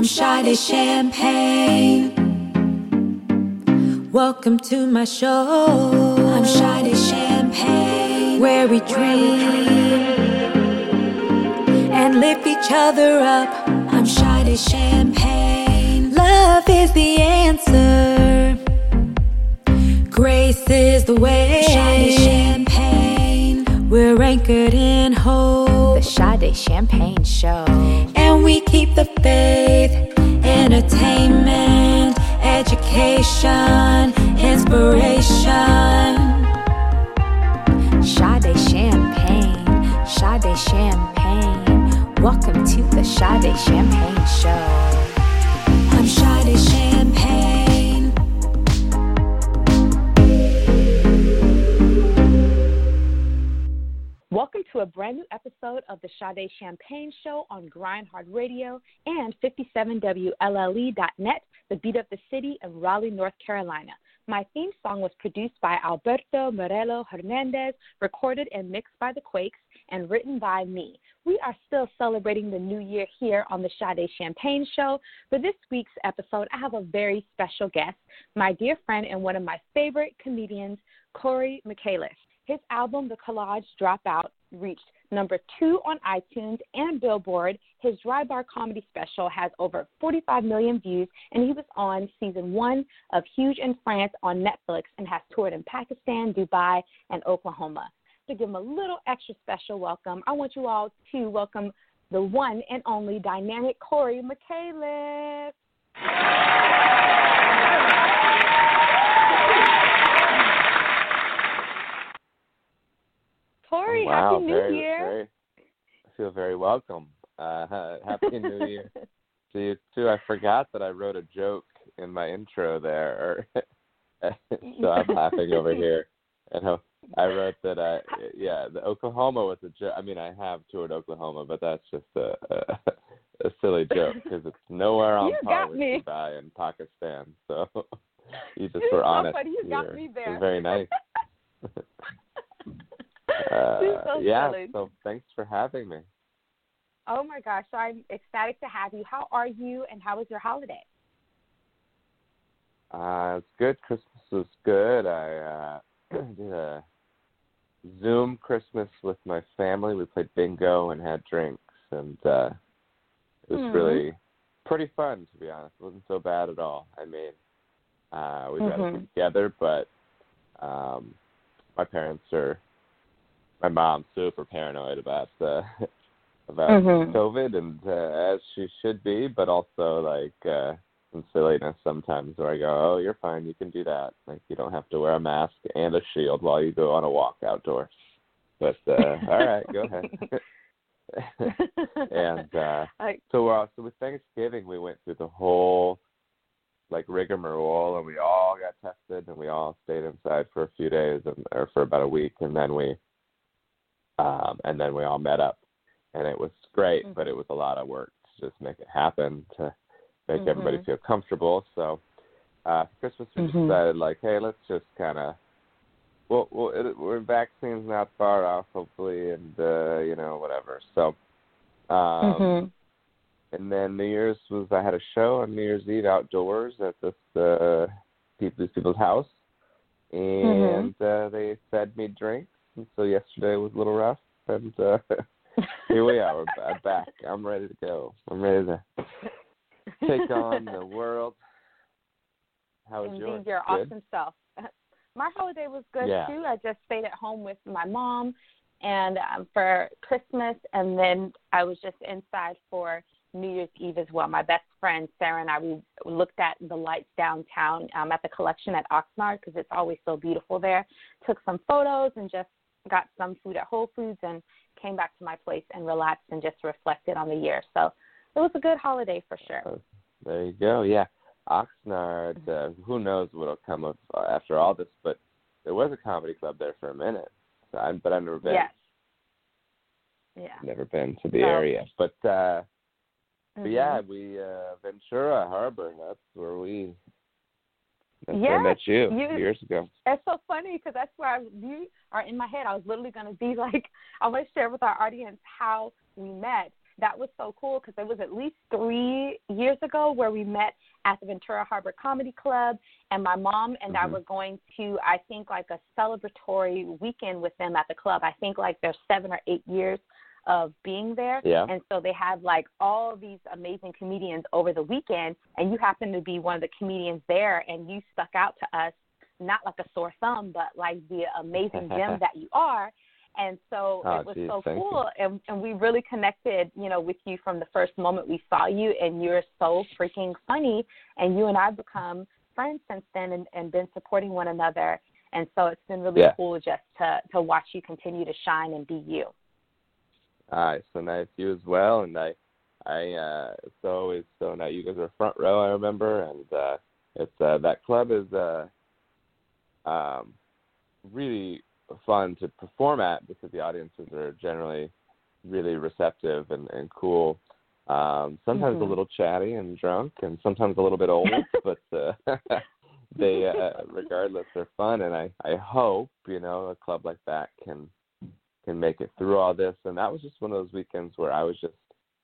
I'm Sade Champagne. Welcome to my show. I'm Sade Champagne, where we dream and lift each other up. I'm Sade Champagne. Love is the answer. Grace is the way. Sade Champagne. We're anchored in hope. The Sade Champagne Show. And we keep the faith. Entertainment, education, inspiration. Sade Champagne. Sade Champagne. Welcome to the Sade Champagne Show. I'm Sade Champagne. Welcome to a brand new episode of the Sade Champagne Show on Grind Hard Radio and 57WLLE.net, the beat of the city of Raleigh, North Carolina. My theme song was produced by Alberto Morello Hernandez, recorded and mixed by the Quakes, and written by me. We are still celebrating the new year here on the Sade Champagne Show. For this week's episode, I have a very special guest, my dear friend and one of my favorite comedians, Cory Michaelis. His album, The Collage Dropout, reached number two on iTunes and Billboard. His Dry Bar comedy special has over 45 million views, and he was on season one of Huge in France on Netflix and has toured in Pakistan, Dubai, and Oklahoma. To give him a little extra special welcome, I want you all to welcome the one and only dynamic Cory Michaelis. Cory, wow, Happy New very, Year. Very, I feel very welcome. Uh, happy New Year to you too. I forgot that I wrote a joke in my intro there, so I'm laughing over here. And I wrote that I, yeah, the Oklahoma was a joke. I mean, I have toured Oklahoma, but that's just a a, a silly joke because it's nowhere on par got with me. Dubai and Pakistan. So you just were honest. so it. funny. You got here. me It was very nice. Uh, so yeah, silly. so thanks for having me. Oh my gosh, so I'm ecstatic to have you. How are you and how was your holiday? Uh, it's good. Christmas was good. I uh, did a Zoom Christmas with my family. We played bingo and had drinks, and uh, it was Hmm. really pretty fun, to be honest. It wasn't so bad at all. I mean, uh, we got Mhm. be together, but um, my parents are. My mom's super paranoid about uh, about Mhm. COVID, and uh, as she should be, but also like uh, some silliness sometimes where I go, "Oh, you're fine. You can do that. Like you don't have to wear a mask and a shield while you go on a walk outdoors." But uh, all right, go ahead. and uh, I, so we're all, so with Thanksgiving we went through the whole like rigmarole, and we all got tested, and we all stayed inside for a few days, and or for about a week, and then we um, and then we all met up, and it was great, but it was a lot of work to just make it happen to make everybody Mhm. feel comfortable. So uh, Christmas we Mhm. decided like, hey, let's just kind of well, well, it, we're vaccines not far off, hopefully, and uh, you know whatever. So. Um, Mhm. and then New Year's was I had a show on New Year's Eve outdoors at this uh people, these people's house, and uh, they fed me drinks. And so yesterday was a little rough, and uh, here we are. We're I'm back. I'm ready to go. I'm ready to take on the world. How was Indeed, yours? your Good? awesome self. My holiday was good Yeah. too. I just stayed at home with my mom and um, for Christmas, and then I was just inside for New Year's Eve as well. My best friend Sarah and I we looked at the lights downtown um, at the collection at Oxnard because it's always so beautiful there. Took some photos and just got some food at Whole Foods and came back to my place and relaxed and just reflected on the year. So it was a good holiday for sure. There you go. Yeah, Oxnard. Uh, who knows what'll come of uh, after all this? But there was a comedy club there for a minute. So I'm, but I've never been. Yes. Yeah. Never been to the area, but uh, but Mhm. yeah, we uh, Ventura Harbor. That's where we. That's I met you, you- years ago. It's so funny because that's where I, you are in my head. I was literally going to be like, I want to share with our audience how we met that was so cool because it was at least three years ago where we met at the Ventura Harbor Comedy Club, and my mom and Mhm. I were going to, I think, like a celebratory weekend with them at the club. I think like there's seven or eight years of being there. Yeah. And so they had like all these amazing comedians over the weekend, and you happened to be one of the comedians there, and you stuck out to us, not like a sore thumb, but like the amazing gem that you are. And so Oh, it was geez, so you. cool, and and we really connected, you know, with you from the first moment we saw you, and you're so freaking funny, and you and I've become friends since then, and and been supporting one another, and so it's been really Yeah. cool just to to watch you continue to shine and be you. Right, so nice you as well, and I, I, uh, it's always so nice. You guys are front row, I remember, and uh, it's uh, that club is uh, um, really fun to perform at because the audiences are generally really receptive and, and cool. Um, sometimes Mhm. a little chatty and drunk, and sometimes a little bit old, but uh, they, uh, regardless, are fun. And I, I hope you know a club like that can can make it through all this. And that was just one of those weekends where I was just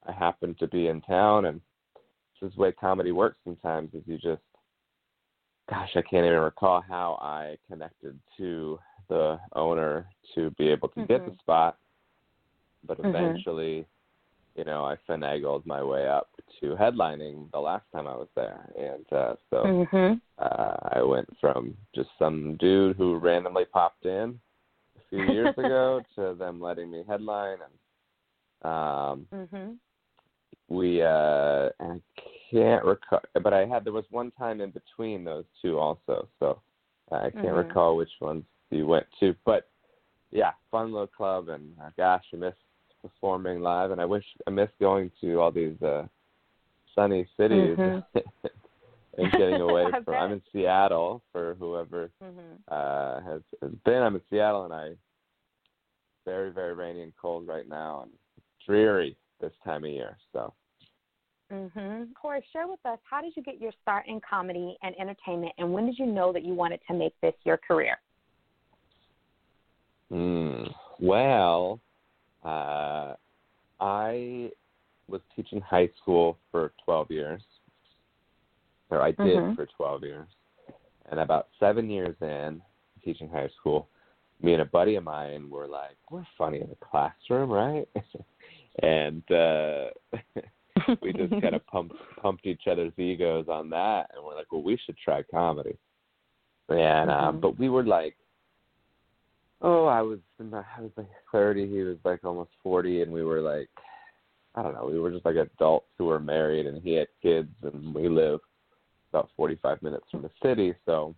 I happened to be in town, and this is the way comedy works sometimes. Is you just gosh, I can't even recall how I connected to the owner to be able to get the Mhm. spot, but Mhm. eventually, you know, I finagled my way up to headlining the last time I was there, and uh, so Mhm. uh, I went from just some dude who randomly popped in few years ago to them letting me headline, and um, Mhm. we uh I can't recall but I had there was one time in between those two also so I can't Mhm. recall which ones you went to but yeah fun little club and uh, gosh I miss performing live and I wish I miss going to all these uh sunny cities Mhm. and getting away from I'm in Seattle for whoever Mhm. uh has, has been I'm in Seattle and I very very rainy and cold right now and dreary this time of year so Mhm. Cory, share with us how did you get your start in comedy and entertainment, and when did you know that you wanted to make this your career? Mm, well, uh, I was teaching high school for 12 years, or I did Mhm. for 12 years. And about seven years in teaching high school, me and a buddy of mine were like, we're funny in the classroom, right? and uh, we just kind of pumped pumped each other's egos on that, and we're like, well, we should try comedy. And um, Mhm. but we were like, oh, I was in my, I was like thirty, he was like almost forty, and we were like, I don't know, we were just like adults who were married, and he had kids, and we live about forty five minutes from the city, so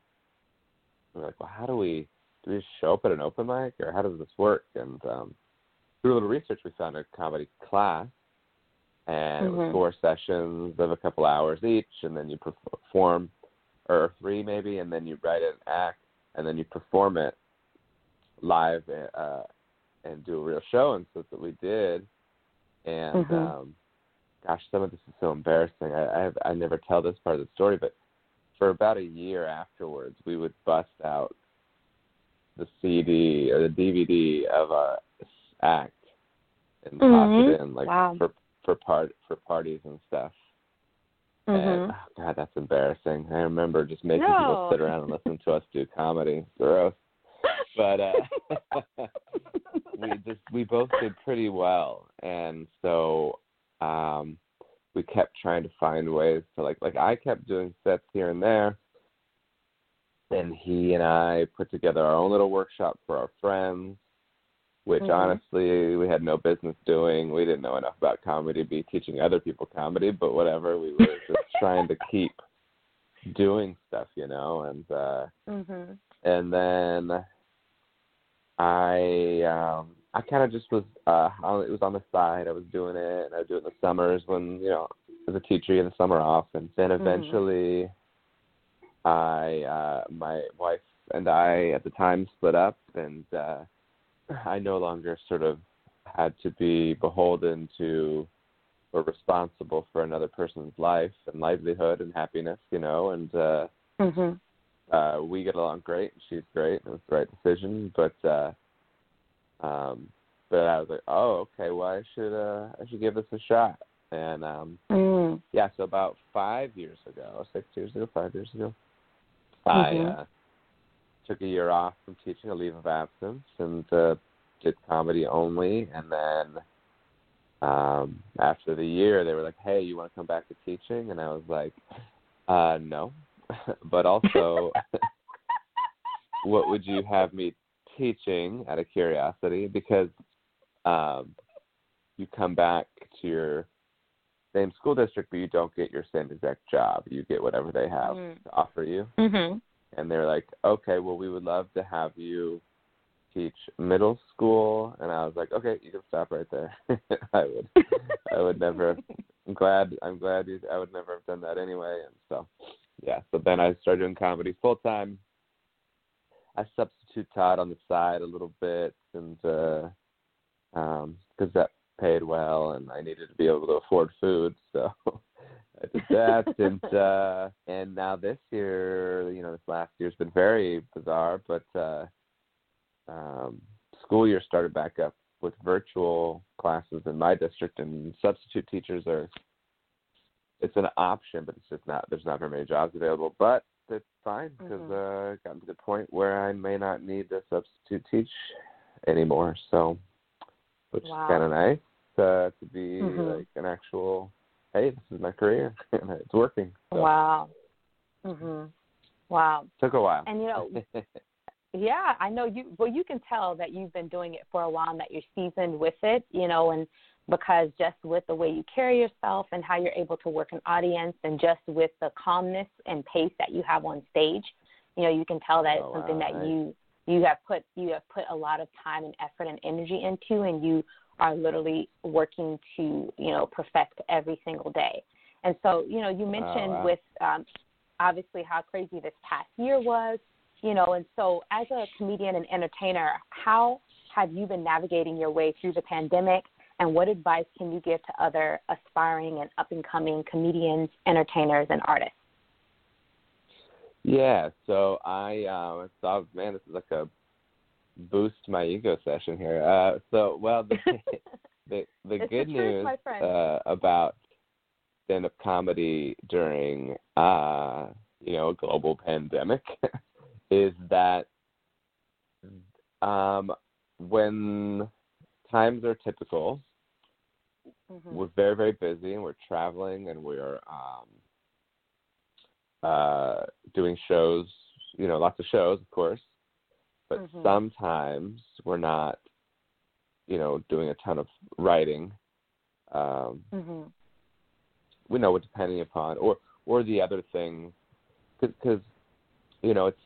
we we're like, well, how do we do we just show up at an open mic, or how does this work? And um, through a little research, we found a comedy class and it was Mhm. four sessions of a couple hours each, and then you perform, or three maybe, and then you write an act, and then you perform it live uh, and do a real show, and so that's what we did. And Mhm. um, gosh, some of this is so embarrassing. I I, have, I never tell this part of the story, but for about a year afterwards, we would bust out the CD or the DVD of a act and pop Mhm. it in like Wow. for for part for parties and stuff. And Mhm. oh God, that's embarrassing. I remember just making No. people sit around and listen to us do comedy. Gross. But uh we just we both did pretty well and so um we kept trying to find ways to like like I kept doing sets here and there and he and I put together our own little workshop for our friends which Mhm. honestly we had no business doing. We didn't know enough about comedy to be teaching other people comedy, but whatever. We were just trying to keep doing stuff, you know, and uh Mhm. and then I um I kind of just was uh on, it was on the side. I was doing it, and I would do it in the summers when you know as a teacher you have the summer off, and then Mhm. eventually I uh my wife and I at the time split up, and uh I no longer sort of had to be beholden to or responsible for another person's life and livelihood and happiness, you know, and uh Mhm. uh we get along great she's great it was the right decision but uh um but I was like, oh, okay, well, I should uh, I should give this a shot. And um, Mm. yeah, so about five years ago, six years ago, five years ago, Mhm. I uh, took a year off from teaching, a leave of absence, and uh, did comedy only. And then um, after the year, they were like, "Hey, you want to come back to teaching?" And I was like, uh, "No," but also, what would you have me teaching? Out of curiosity, because um, you come back to your same school district, but you don't get your same exact job. You get whatever they have Mm. to offer you. Mhm. And they're like, okay, well, we would love to have you teach middle school. And I was like, okay, you can stop right there. I would, I would never. I'm glad. I'm glad you. I would never have done that anyway. And so, yeah. So then I started doing comedy full time. I taught on the side a little bit, and uh um because that paid well, and I needed to be able to afford food, so I did that. and uh and now this year, you know, this last year's been very bizarre, but uh um school year started back up with virtual classes in my district, and substitute teachers are it's an option, but it's just not. There's not very many jobs available, but it's fine because Mhm. uh, I've gotten to the point where I may not need to substitute teach anymore. So, which Wow. is kind of nice uh, to be Mhm. like an actual. Hey, this is my career, and it's working. So, Wow. Mhm. Wow. Took a while. And you know, Yeah, I know you. Well, you can tell that you've been doing it for a while and that you're seasoned with it, you know, and because just with the way you carry yourself and how you're able to work an audience and just with the calmness and pace that you have on stage, you know, you can tell that Oh, it's something wow, that you you have put you have put a lot of time and effort and energy into and you are literally working to, you know, perfect every single day. And so, you know, you mentioned wow. with um obviously how crazy this past year was you know and so as a comedian and entertainer how have you been navigating your way through the pandemic and what advice can you give to other aspiring and up and coming comedians entertainers and artists Yeah, so I um thought, man, this is like a boost my ego session here. Uh so well the the the It's the good truth, news uh about stand up comedy during uh you know, a global pandemic is that um when times are typical, mm-hmm. we're very very busy and we're traveling and we're um uh doing shows you know lots of shows of course but Mhm. sometimes we're not you know doing a ton of writing um hmm we know what depending upon or or the other thing because you know it's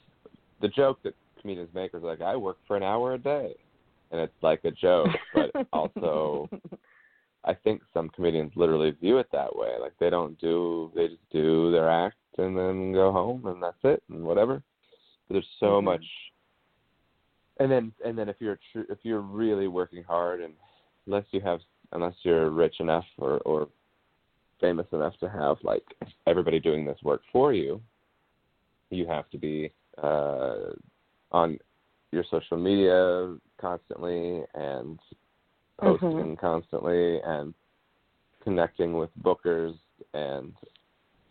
the joke that comedians make is like i work for an hour a day and it's like a joke but also I think some comedians literally view it that way. Like they don't do, they just do their act and then go home and that's it and whatever. But there's so Mhm. much. And then and then if you're tr- if you're really working hard and unless you have unless you're rich enough or or famous enough to have like everybody doing this work for you, you have to be uh on your social media constantly and posting constantly and connecting with bookers and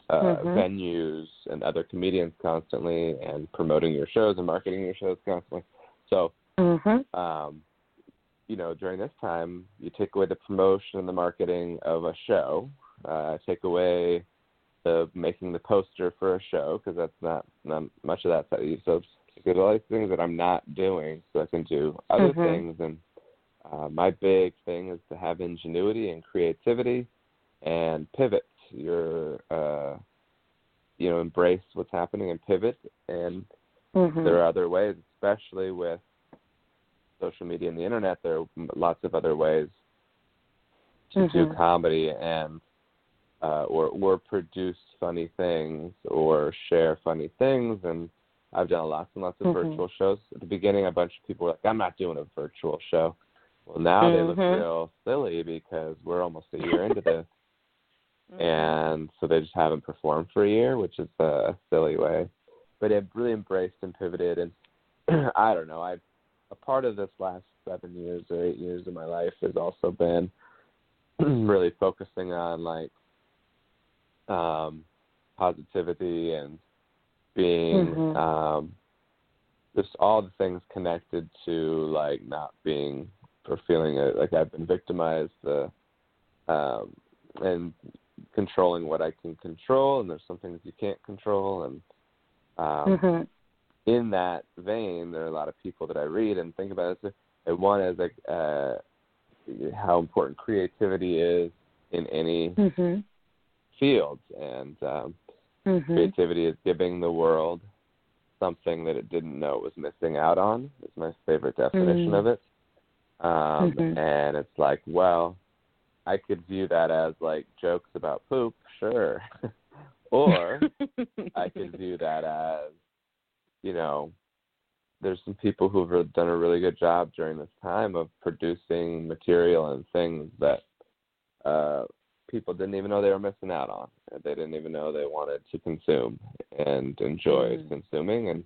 uh, Mhm. venues and other comedians constantly and promoting your shows and marketing your shows constantly. So, hmm um, you know, during this time, you take away the promotion and the marketing of a show, uh, take away the making the poster for a show because that's not not much of that. So there's all these things that I'm not doing, so I can do other Mhm. things. And uh, my big thing is to have ingenuity and creativity, and pivot. Your uh, you know, embrace what's happening and pivot. And hmm there are other ways, especially with social media and the internet. There are lots of other ways to do Mhm. comedy and uh, or or produce funny things or share funny things. And I've done lots and lots of Mhm. virtual shows. At the beginning, a bunch of people were like, "I'm not doing a virtual show." Well, now they look Mhm. real silly because we're almost a year into this, Mm-hmm. and so they just haven't performed for a year, which is a silly way. But I've really embraced and pivoted, and I don't know. I a part of this last seven years or eight years of my life has also been really focusing on like um positivity and being Mhm. um just all the things connected to like not being or feeling it, like I've been victimized uh, um and controlling what I can control and there's some things you can't control and um Mhm. in that vein, there are a lot of people that I read and think about it. And one is like uh, how important creativity is in any Mhm. field, and um, Mhm. creativity is giving the world something that it didn't know it was missing out on. Is my favorite definition Mm. of it. Um, Mhm. And it's like, well, I could view that as like jokes about poop, sure, or I could view that as, you know, there's some people who've done a really good job during this time of producing material and things that uh, people didn't even know they were missing out on. They didn't even know they wanted to consume and enjoy Mm. consuming. And,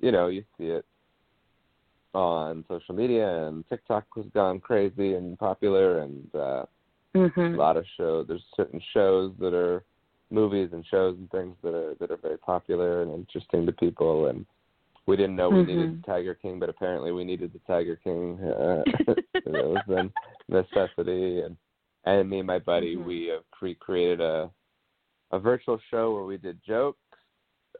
you know, you see it on social media, and TikTok has gone crazy and popular, and uh, a Mhm. lot of shows. There's certain shows that are movies and shows and things that are that are very popular and interesting to people. And we didn't know we Mhm. needed the Tiger King, but apparently we needed the Tiger King. Uh, it was a necessity. And and me and my buddy, Mhm. we have cre- created a a virtual show where we did jokes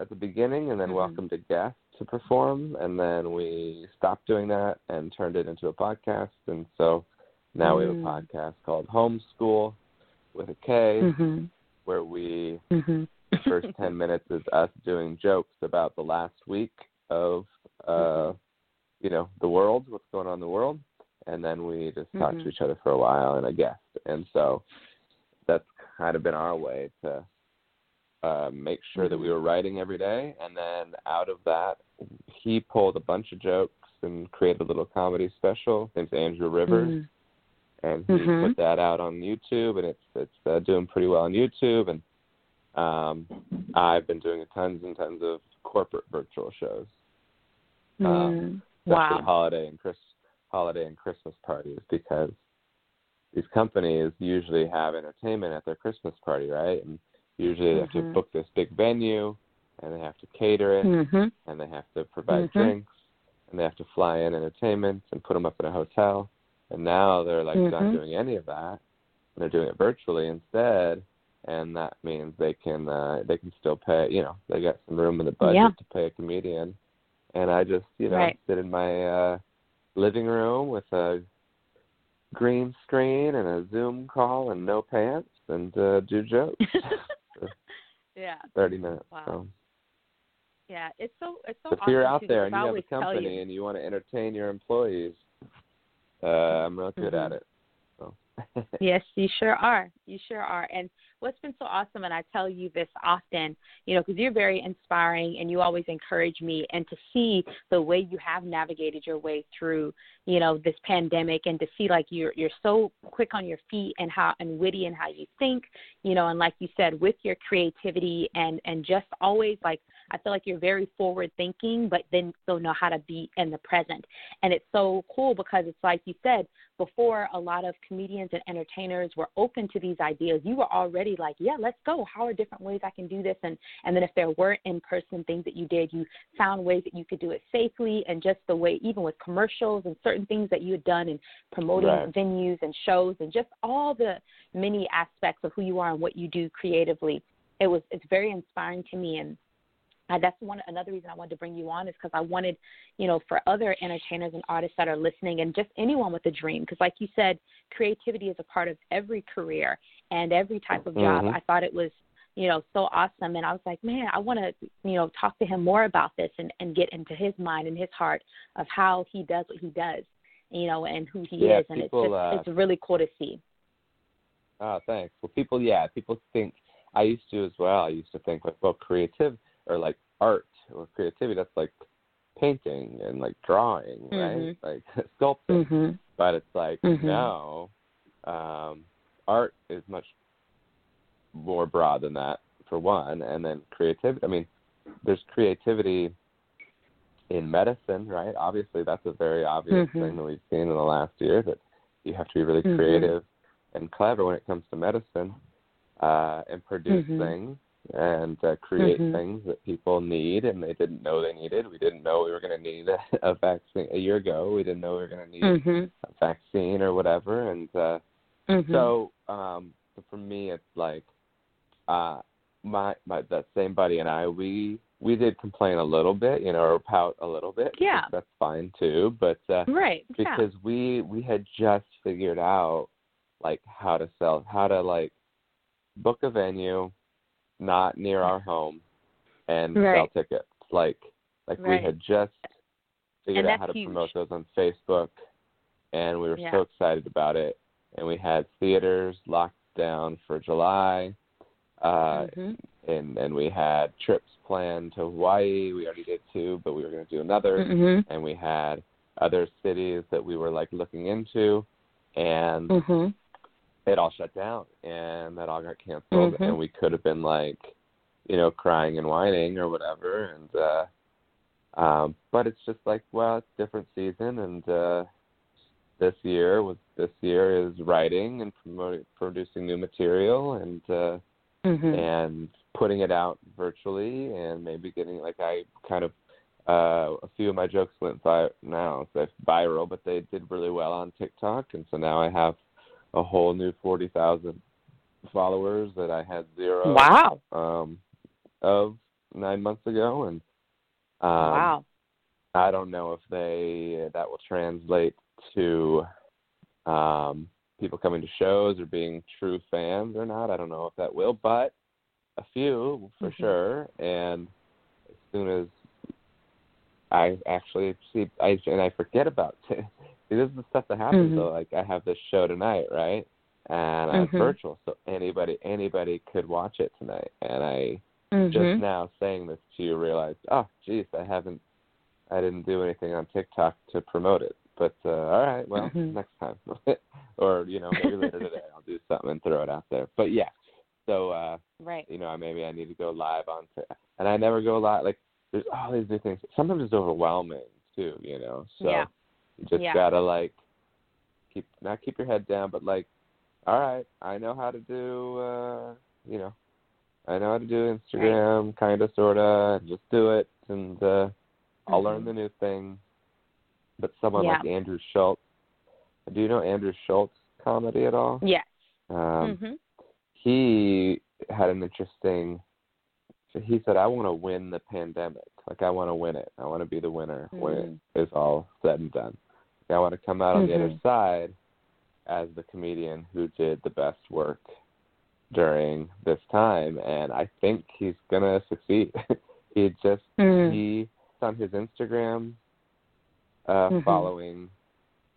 at the beginning and then Mhm. welcomed a guest to perform, and then we stopped doing that and turned it into a podcast. And so now we have a Mm. podcast called Homeschool with a K, Mhm. where we Mhm. the first ten minutes is us doing jokes about the last week of uh you know the world, what's going on in the world, and then we just talk to each other for a while and a guest. And so that's kind of been our way to uh, make sure that we Mhm. were writing every day, and then out of that, he pulled a bunch of jokes and created a little comedy special. His name's Andrew Rivers, Mhm. and he Mhm. put that out on YouTube, and it's it's uh, doing pretty well on YouTube. And um, I've been doing tons and tons of corporate virtual shows, um, Mm. especially Wow. holiday and Chris holiday and Christmas parties, because these companies usually have entertainment at their Christmas party, right? And usually they have to Mhm. book this big venue, and they have to cater it, Mhm. and they have to provide Mhm. drinks, and they have to fly in entertainment and put them up in a hotel. And now they're like not Mhm. doing any of that, and they're doing it virtually instead. And that means they can uh, they can still pay. You know, they got some room in the budget Yeah. to pay a comedian. And I just you know Right. sit in my uh, living room with a green screen and a Zoom call and no pants and uh, do jokes. yeah. Thirty minutes. Wow. So. Yeah. It's so it's so if you're out there and you have a company you- and you want to entertain your employees, uh, I'm real good at Mhm. it. So. Yes, you sure are. You sure are. And what's been so awesome, and I tell you this often, you know, because you're very inspiring and you always encourage me, and to see the way you have navigated your way through, you know, this pandemic, and to see like you're you're so quick on your feet and how and witty and how you think, you know, and like you said, with your creativity and and just always like I feel like you're very forward thinking, but then still know how to be in the present. And it's so cool because it's like you said, before a lot of comedians and entertainers were open to these ideas, you were already like, yeah, let's go. How are different ways I can do this? And and then if there weren't in person things that you did, you found ways that you could do it safely and just the way even with commercials and certain things that you had done and promoting Right. venues and shows and just all the many aspects of who you are and what you do creatively. It was it's very inspiring to me and uh, that's one another reason I wanted to bring you on is because I wanted, you know, for other entertainers and artists that are listening, and just anyone with a dream, because like you said, creativity is a part of every career and every type of job. Mhm. I thought it was, you know, so awesome, and I was like, man, I want to, you know, talk to him more about this and and get into his mind and his heart of how he does what he does, you know, and who he Yeah, is, and people, it's just, uh, it's really cool to see. Oh, thanks. Well, people, yeah, people think I used to as well. I used to think like, well, creative or like art or creativity. That's like painting and like drawing, right? Like sculpting. hmm But it's like Mhm. no, um, art is much more broad than that for one, and then creativity. I mean, there's creativity in medicine, right? Obviously, that's a very obvious Mhm. thing that we've seen in the last year that you have to be really Mhm. creative and clever when it comes to medicine uh, and produce things and uh, create Mhm. things that people need and they didn't know they needed. We didn't know we were going to need a, a vaccine a year ago. We didn't know we were going to need Mhm. a vaccine or whatever. And uh, Mhm. so, um, so for me, it's like uh, my my that same buddy and I we we did complain a little bit, you know, or pout a little bit. Yeah. that's fine too. But uh, right. Yeah. because we we had just figured out like how to sell, how to like book a venue not near our home and sell Right. tickets. Like like Right. we had just figured out how to huge. promote those on Facebook, and we were Yeah. so excited about it. And we had theaters locked down for July, uh, Mhm. and and we had trips planned to Hawaii. We already did two, but we were going to do another. Mhm. And we had other cities that we were like looking into, and Mhm. It all shut down, and that all got canceled. Mhm. And we could have been like, you know, crying and whining or whatever. And uh, um, but it's just like, well, it's different season, and uh, this year was this year is writing and promoting, producing new material, and uh, Mhm. and putting it out virtually and maybe getting like I kind of uh a few of my jokes went vi now so viral but they did really well on TikTok and so now I have a whole new 40,000 followers that I had zero Wow. um of 9 months ago and um wow. I don't know if they that will translate to um people coming to shows or being true fans or not. I don't know if that will, but a few for Mhm. sure. And as soon as I actually see, I and I forget about it. See, this is the stuff that happens. Mhm. though. like I have this show tonight, right? And I'm Mhm. virtual, so anybody anybody could watch it tonight. And I Mhm. just now saying this to you realized, oh, geez, I haven't, I didn't do anything on TikTok to promote it. But uh, all right, well, Mhm. next time, or you know, maybe later today, I'll do something and throw it out there. But yeah, so uh, Right. you know, maybe I need to go live on, Ti- and I never go live. Like, there's all these new things. Sometimes it's overwhelming too, you know. So Yeah. You just Yeah. gotta like keep not keep your head down, but like, all right, I know how to do, uh, you know, I know how to do Instagram, kind of, sorta, and just do it, and uh, I'll learn Mhm. the new thing. But someone Yeah. like Andrew Schulz, do you know Andrew Schulz comedy at all? Yes. Um, Mhm. He had an interesting. He said, "I want to win the pandemic. Like I want to win it. I want to be the winner when it is all said and done. I want to come out on the other Mhm. side as the comedian who did the best work during this time, and I think he's gonna succeed. he just Mhm. he on his Instagram uh, Mhm. following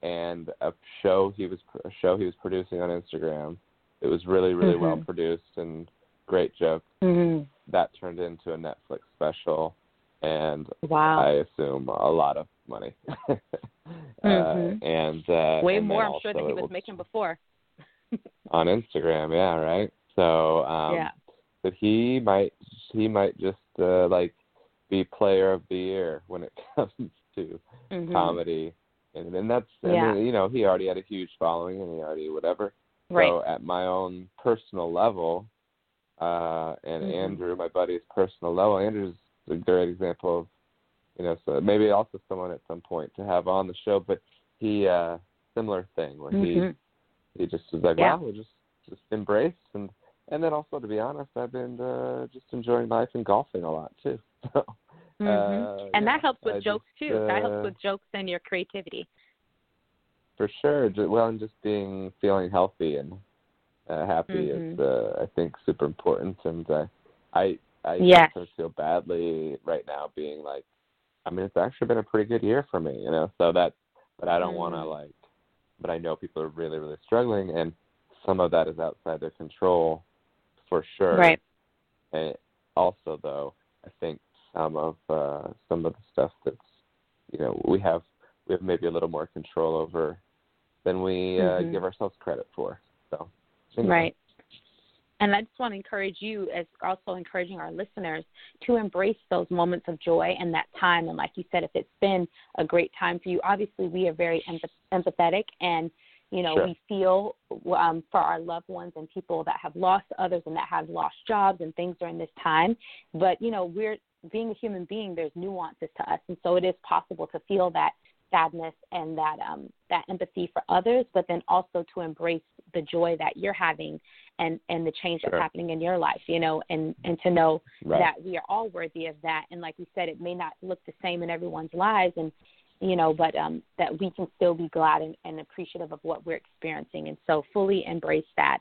and a show he was a show he was producing on Instagram. It was really really well Mhm. produced and great jokes. Mhm. That turned into a Netflix special, and Wow. I assume a lot of money. Mhm. uh, and uh, Way and more, I'm sure, than he was making before. on Instagram. Yeah, right. So um, yeah. but he might he might just uh, like be player of the year when it comes to Mhm. comedy, and and that's and Yeah. then, you know he already had a huge following and he already whatever. Right. So at my own personal level, uh, and Mhm. Andrew, my buddy's personal level, Andrew's a great example of, you know, so maybe also someone at some point to have on the show, but he, uh, similar thing where Mhm. he, he just was like, Yeah. wow, we'll just, just embrace and, and then also to be honest, I've been, uh, just enjoying life and golfing a lot too. So, Mhm. uh, and yeah, that helps with I jokes just, too. that helps uh, with jokes and your creativity. For sure. Well, and just being feeling healthy and uh, happy is, Mhm. uh, I think, super important. And uh, I, I Yes. feel badly right now, being like, I mean, it's actually been a pretty good year for me, you know. So that, but I don't want to like, but I know people are really, really struggling, and some of that is outside their control, for sure. Right. And also, though, I think some of uh, some of the stuff that's, you know, we have we have maybe a little more control over than we uh, Mhm. give ourselves credit for. So, anyway. Right. And I just want to encourage you, as also encouraging our listeners, to embrace those moments of joy and that time. And like you said, if it's been a great time for you, obviously we are very empathetic and you know Sure. we feel um, for our loved ones and people that have lost others and that have lost jobs and things during this time but you know we're being a human being there's nuances to us and so it is possible to feel that sadness and that um that empathy for others but then also to embrace the joy that you're having and and the change that's Sure. happening in your life you know and and to know Right. that we are all worthy of that and like you said it may not look the same in everyone's lives and you know but um that we can still be glad and, and appreciative of what we're experiencing and so fully embrace that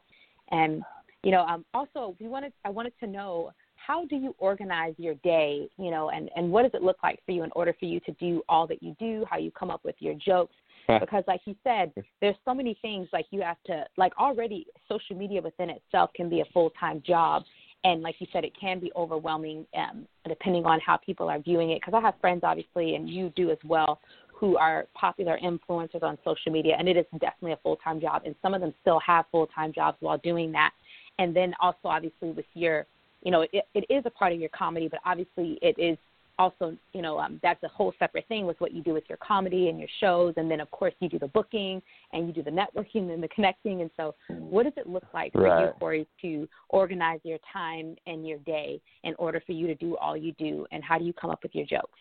and you know um also we wanted i wanted to know how do you organize your day you know and and what does it look like for you in order for you to do all that you do how you come up with your jokes? Because like you said there's so many things like you have to like already social media within itself can be a full time job. And like you said it can be overwhelming um depending on how people are viewing it. Because i have friends obviously and you do as well who are popular influencers on social media and it is definitely a full time job. And some of them still have full time jobs while doing that. And then also obviously with your you know it, it is a part of your comedy but obviously it is also you know um, that's a whole separate thing with what you do with your comedy and your shows. And then of course you do the booking and you do the networking and the connecting. And so what does it look like for you cory to organize your time and your day in order for you to do all you do? And how do you come up with your jokes?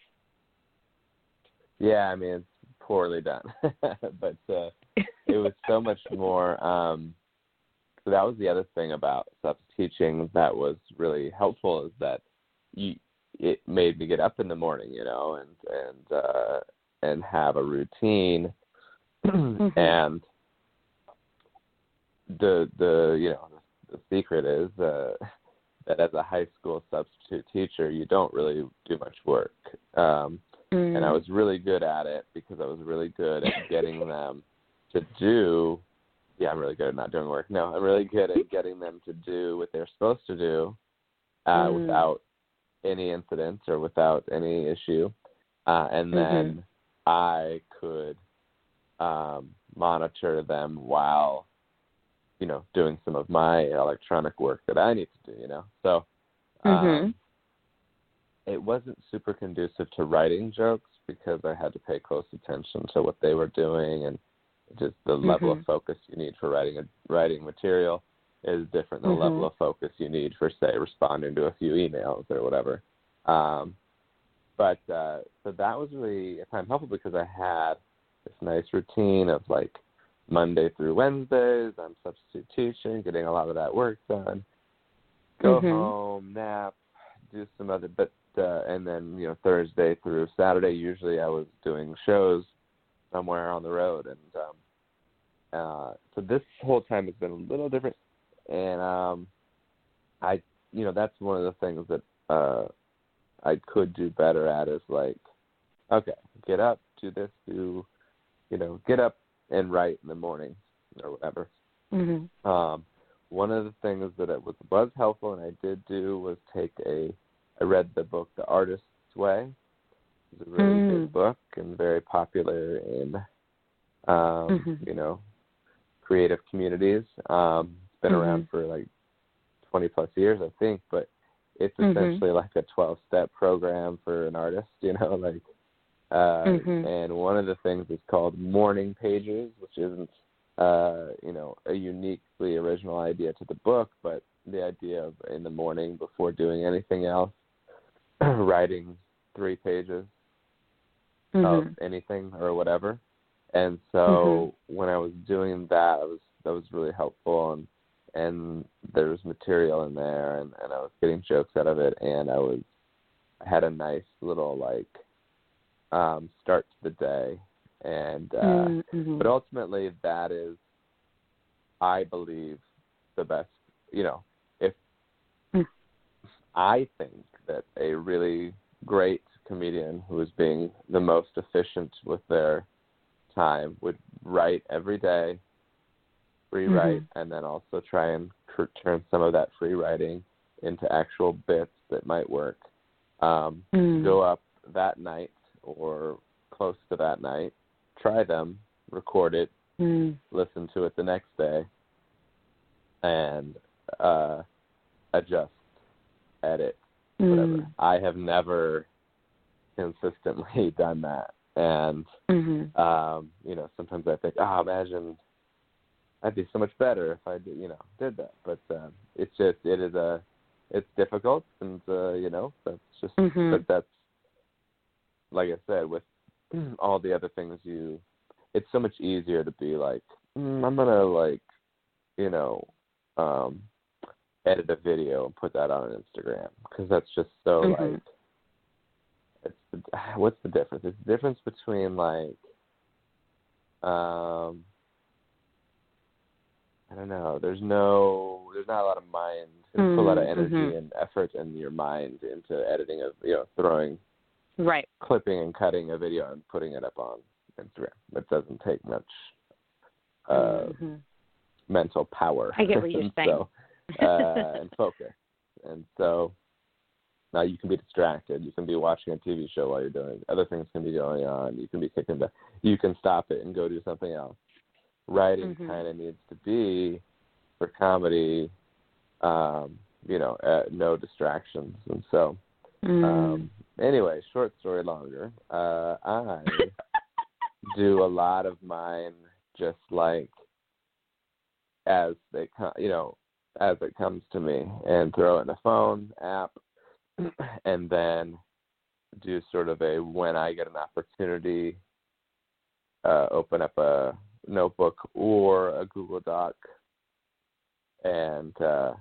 Yeah, I mean it's poorly done, but uh, it was so much more. Um, so that was the other thing about subs teaching that was really helpful is that you it made me get up in the morning, you know, and and uh, and have a routine, and the the you know the, the secret is uh, that as a high school substitute teacher, you don't really do much work. Um, Mm. and I was really good at it because I was really good at getting them to do. Yeah, I'm really good at not doing work. No, I'm really good at getting them to do what they're supposed to do uh, Mm. without any incident or without any issue, uh, and then I could um, monitor them while, you know, doing some of my electronic work that I need to do. You know, so. Um, Mhm. it wasn't super conducive to writing jokes because I had to pay close attention to what they were doing and just the level of Mhm. focus you need for writing a writing material is different than Mhm. the level of focus you need for say responding to a few emails or whatever. Um but uh so that was really a time helpful because I had this nice routine of like Monday through Wednesdays, I'm substitute teaching, getting a lot of that work done. Go Mhm. home, nap, do some other but uh and then, you know, Thursday through Saturday usually I was doing shows somewhere on the road and um uh so this whole time has been a little different and um I you know, that's one of the things that uh I could do better at is like okay, get up, do this, do you know, get up and write in the morning or whatever. Mhm. Um, one of the things that it was was helpful and I did do was take a I read the book The Artist's Way. It's a really Mm. good book and very popular in um, Mhm. you know, creative communities. Um it's been Mhm. around for like twenty plus years I think, but it's Mhm. essentially like a twelve step program for an artist, you know, like uh Mhm. and one of the things is called morning pages, which isn't uh, you know, a uniquely original idea to the book, but the idea of in the morning before doing anything else, writing three pages Mhm. of anything or whatever. And so when I was doing that, it was that was really helpful and and there was material in there and, and I was getting jokes out of it and I was I had a nice little like um start to the day and uh Mm, mhm. but ultimately that is I believe the best you know, if Mm. I think that a really great comedian who is being the most efficient with their time would write every day, rewrite, write, Mhm. and then also try and turn some of that free writing into actual bits that might work. Um, Mm. Go up that night or close to that night, try them, record it, Mm. listen to it the next day, and uh adjust, edit, whatever. Mm. I have never consistently done that. And Mhm. um, you know, sometimes I think, oh, imagine I'd be so much better if I did, you know, did that. But um, it's just it is a it's difficult, and uh, you know, that's just Mhm. but that's like I said with all the other things you. It's so much easier to be like, mm, I'm gonna like, you know, um, edit a video and put that on Instagram because that's just so Mhm. like. The, what's the difference? It's the difference between like, um, I don't know. There's no, there's not a lot of mind. There's a lot of Mm, energy mhm. and effort in your mind into editing of, you know, throwing, Right. clipping and cutting a video and putting it up on Instagram. It doesn't take much uh, Mhm. mental power. I get what you're saying. So, uh, and focus. And so now you can be distracted. You can be watching a TV show while you're doing other things can be going on. You can be kicking back. You can stop it and go do something else. Writing Mhm. kind of needs to be for comedy, um, you know, uh, no distractions. And so, Mm. um, anyway, short story longer. Uh, I do a lot of mine just like as they come, you know, as it comes to me, and throw it in a phone app, and then do sort of a when I get an opportunity, uh, open up a notebook or a Google Doc, and uh,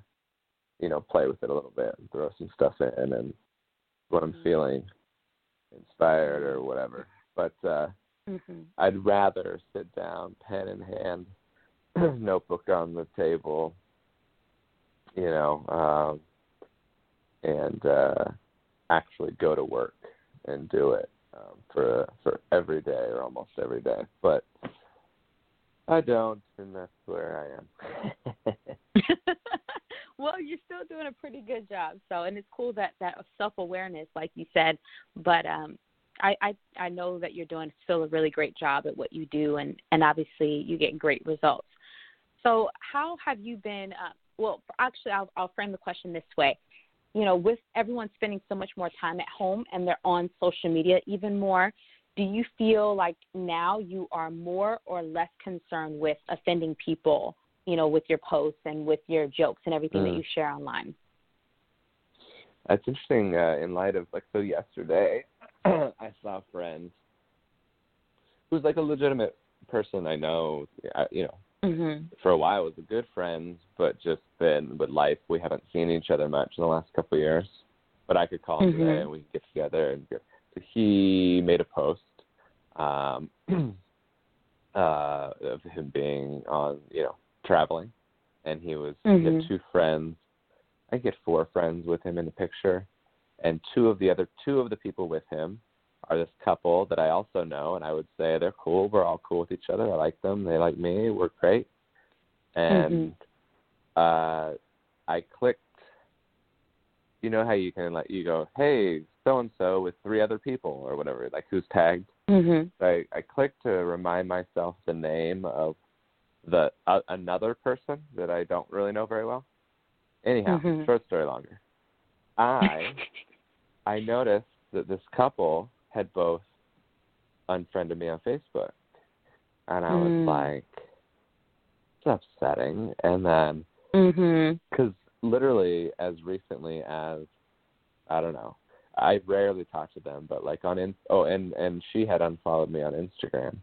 you know, play with it a little bit and throw some stuff in and what I'm feeling inspired or whatever. But uh Mhm. I'd rather sit down, pen in hand, notebook on the table, you know, um, and uh, actually go to work and do it um, for for every day or almost every day. But I don't, and that's where I am. well, you're still doing a pretty good job. So, and it's cool that that self awareness, like you said. But um, I, I I know that you're doing still a really great job at what you do, and and obviously you get great results. So, how have you been? Uh, well, actually, I'll I'll frame the question this way. You know, with everyone spending so much more time at home and they're on social media even more, do you feel like now you are more or less concerned with offending people you know with your posts and with your jokes and everything that Mm. you share online That's interesting. Uh, in light of like so, yesterday I saw a friend who's like a legitimate person I know. You know, mhm for a while was a good friend, but just been with life we haven't seen each other much in the last couple of years. But I could call him Mhm. today and we could get together and go. So he made a post um, uh, of him being on, you know, traveling, and he was he Mhm. had two friends. I get four friends with him in the picture, and two of the other two of the people with him are this couple that I also know, and I would say they're cool. We're all cool with each other. I like them. They like me. We're great. And uh, I clicked. You know how you can like you go, hey, so and so with three other people or whatever, like who's tagged. mhm I I clicked to remind myself the name of the uh, another person that I don't really know very well. Anyhow, Mhm. short story longer. I I noticed that this couple had both unfriended me on Facebook, and I was Mm. like, "It's upsetting." And then, because literally as recently as I don't know, I rarely talk to them, but like on in oh, and and she had unfollowed me on Instagram.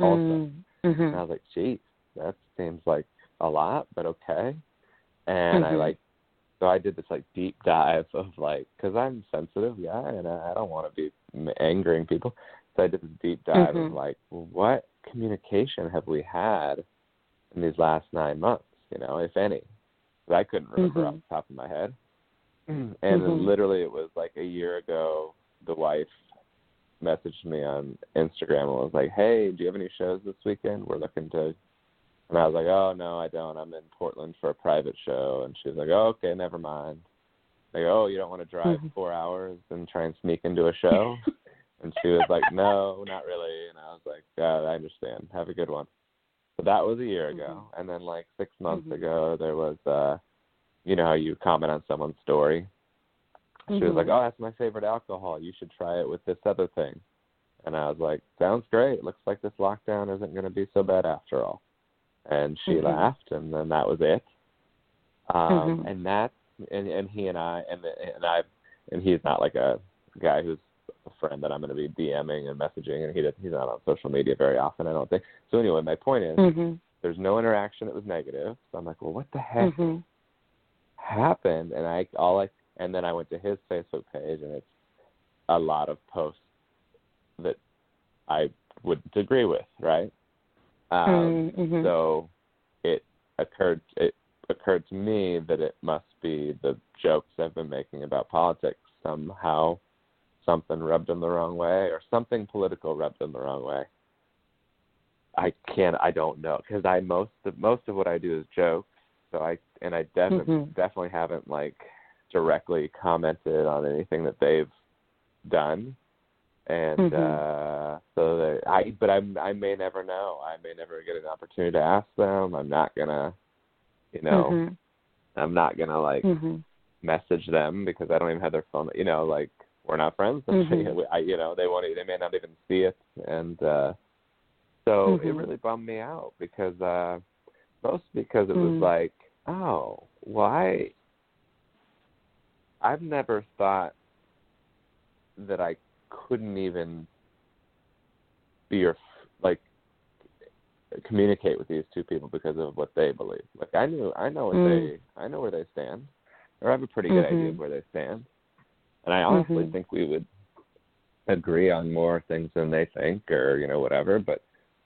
Also, Mm. and I was like, "Geez, that seems like a lot, but okay." And I Mhm. like, so I did this like deep dive of like, because I'm sensitive, yeah, and I, I don't want to be angering people. So I did this deep dive Mhm. of like, what communication have we had in these last nine months? You know, if any. 'Cause I couldn't remember off Mhm. the top of my head. And Mhm. literally, it was like a year ago. The wife messaged me on Instagram and was like, "Hey, do you have any shows this weekend? We're looking to." And I was like, "Oh no, I don't. I'm in Portland for a private show." And she was like, "Oh, okay, never mind." Like, "Oh, you don't want to drive Mhm. four hours and try and sneak into a show?" and she was like, "No, not really." And I was like, uh, "I understand. Have a good one." So that was a year ago. Mhm. And then like six months Mhm. ago there was uh you know how you comment on someone's story. She was Mhm. like, Oh, that's my favorite alcohol. You should try it with this other thing and I was like, Sounds great. Looks like this lockdown isn't gonna be so bad after all. And she Mhm. laughed and then that was it. Um Mhm. and that's and and he and I and and I and he's not like a guy who's a friend that I'm going to be DMing and messaging, and he does, he's not on social media very often, I don't think. So anyway, my point is, Mhm. there's no interaction that was negative. So I'm like, well, what the heck Mhm. happened? And I all I and then I went to his Facebook page, and it's a lot of posts that I wouldn't agree with, right? Um, Mhm. so it occurred it occurred to me that it must be the jokes I've been making about politics somehow something rubbed them the wrong way or something political rubbed them the wrong way. I can't I don't know because I most of most of what I do is jokes. So I and I definitely Mhm. definitely haven't like directly commented on anything that they've done. And Mhm. uh so that I but I I may never know. I may never get an opportunity to ask them. I'm not gonna you know, Mhm. I'm not gonna like Mhm. message them because I don't even have their phone. You know, like we're not friends. Mhm. I, you know, they won't. They may not even see it, and uh so it Mhm. really bummed me out because uh most because it was Mhm. like, oh, why? I've never thought that I couldn't even be your like communicate with these two people because of what they believe. Like I knew, I know what Mm. they, I know where they stand, or I have a pretty good idea of where they stand, and I honestly Mhm. think we would agree on more things than they think, or you know whatever. But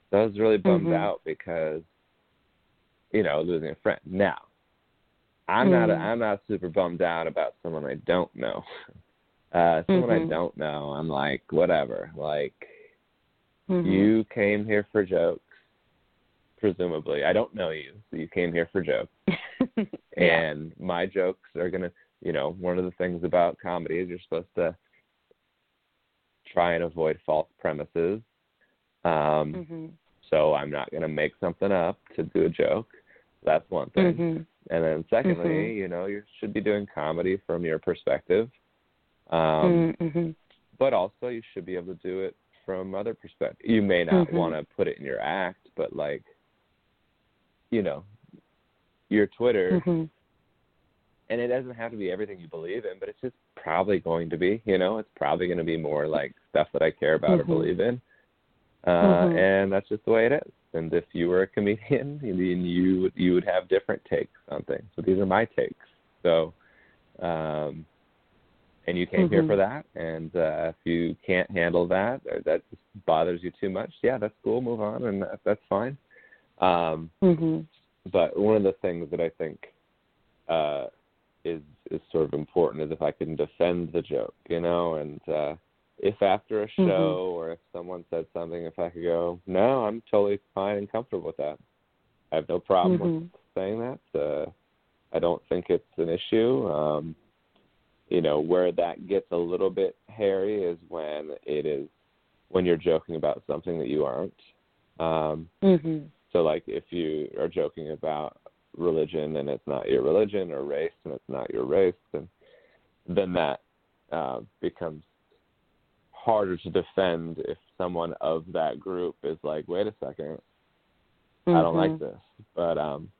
so I was really bummed Mhm. out because, you know, losing a friend. Now, I'm not, Mm. I'm not super bummed out about someone I don't know. Uh, someone I Mhm. don't know, I'm like, whatever. Like, Mhm. you came here for jokes, presumably. I don't know you, so you came here for jokes. yeah. And my jokes are gonna, you know, one of the things about comedy is you're supposed to try and avoid false premises. Um, Mhm. So I'm not gonna make something up to do a joke. That's one thing. Mhm. And then secondly, Mhm. you know, you should be doing comedy from your perspective. Um, Mhm. but also you should be able to do it from other perspectives. You may not Mhm. want to put it in your act, but like, you know, your Twitter, Mhm. and it doesn't have to be everything you believe in, but it's just probably going to be, you know, it's probably going to be more like stuff that I care about or Mhm. believe in. Uh, Mhm. and that's just the way it is. And if you were a comedian, then you would you would have different takes on things. So these are my takes. So, um, and you came here Mhm. for that. And uh, if you can't handle that, or that just bothers you too much, yeah, that's cool. Move on, and that, that's fine. Um, Mhm. but one of the things that I think uh, is is sort of important is if I can defend the joke, you know, and uh, if after a show or if someone said something, if I could go, no, I'm totally fine and comfortable with that. I have no problem with Mhm. saying that. Uh, I don't think it's an issue. Um, you know, where that gets a little bit hairy is when it is when you're joking about something that you aren't. Um, Mhm. so, like, if you are joking about religion and it's not your religion, or race and it's not your race, then then that uh, becomes harder to defend if someone of that group is like, "Wait a second, I don't like Mhm. this." But um,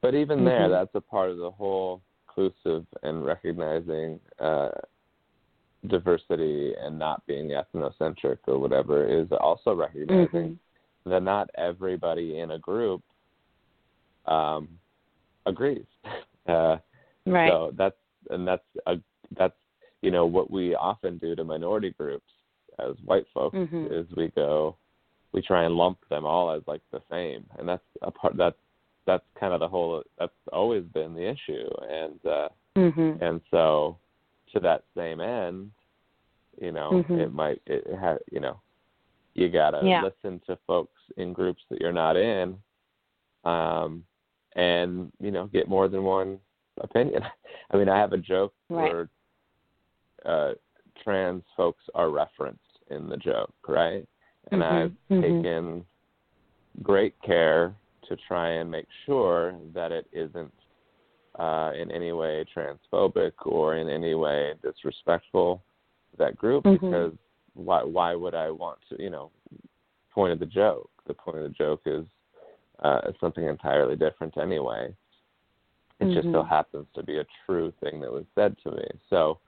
but even there, Mhm. that's a part of the whole inclusive and recognizing uh, diversity and not being ethnocentric or whatever is also recognizing Mhm. that not everybody in a group um, agrees. Uh, Right. So that's and that's a, that's you know what we often do to minority groups as white folks Mhm. is we go we try and lump them all as like the same, and that's a part that's that's kind of the whole that's always been the issue, and uh, Mhm. and so to that same end, you know, Mhm. it might it ha you know you gotta Yeah. listen to folks in groups that you're not in, um, and you know get more than one opinion. I mean, I have a joke Right. where uh, trans folks are referenced in the joke, right? And Mhm. I've Mhm. taken great care to try and make sure that it isn't uh, in any way transphobic or in any way disrespectful to that group Mm-hmm. because why why would I want to you know point of the joke the point of the joke is uh, something entirely different anyway it just so Mhm. happens to be a true thing that was said to me so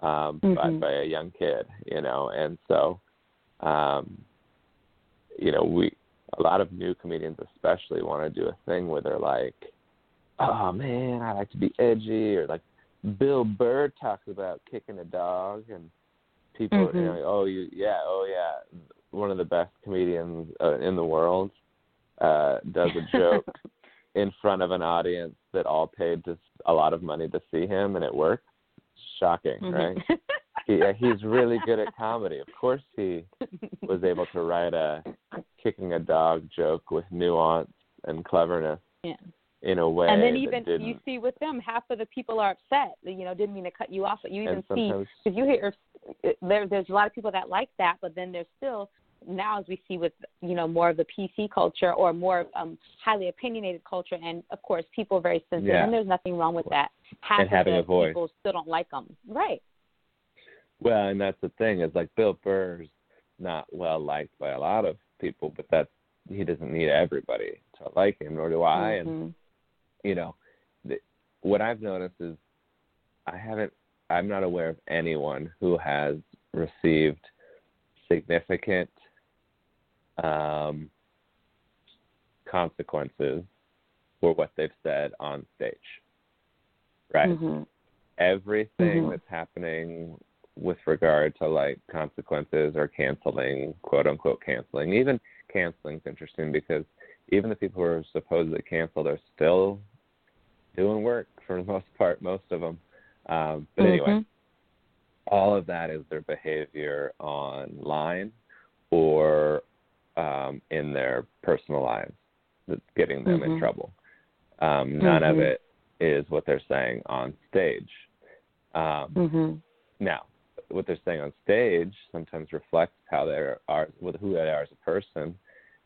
um by, Mhm. by a young kid you know and so um you know we a lot of new comedians especially want to do a thing where they're like oh man i like to be edgy or like bill burr talks about kicking a dog and people Mhm. you know oh you yeah oh yeah one of the best comedians uh, in the world uh does a joke in front of an audience that all paid to, a lot of money to see him and it works. shocking Mhm. right he, uh, he's really good at comedy. Of course, he was able to write a kicking a dog joke with nuance and cleverness Yeah. in a way and then even you see with them, half of the people are upset. You know, didn't mean to cut you off, but you even see because you hear there there's a lot of people that like that, but then there's still now as we see with you know more of the PC culture or more of um highly opinionated culture, and of course people are very sensitive, Yeah. and there's nothing wrong with that. Half And of having the a voice. people still don't like them, right? Well, and that's the thing is like Bill Burr's not well liked by a lot of people, but that's he doesn't need everybody to like him, nor do I. And Mhm. you know, the, what I've noticed is I haven't, I'm not aware of anyone who has received significant um, consequences for what they've said on stage. Right? Mhm. Everything Mhm. that's happening with regard to like consequences or canceling, quote unquote canceling, even canceling is interesting because even the people who are supposedly canceled are still doing work for the most part, most of them. Um, but anyway, Mhm. all of that is their behavior online or um, in their personal lives that's getting them in Mhm. trouble. Um, none of Mhm. it is what they're saying on stage. Um, Mhm. now, what they're saying on stage sometimes reflects how they are, with who they are as a person,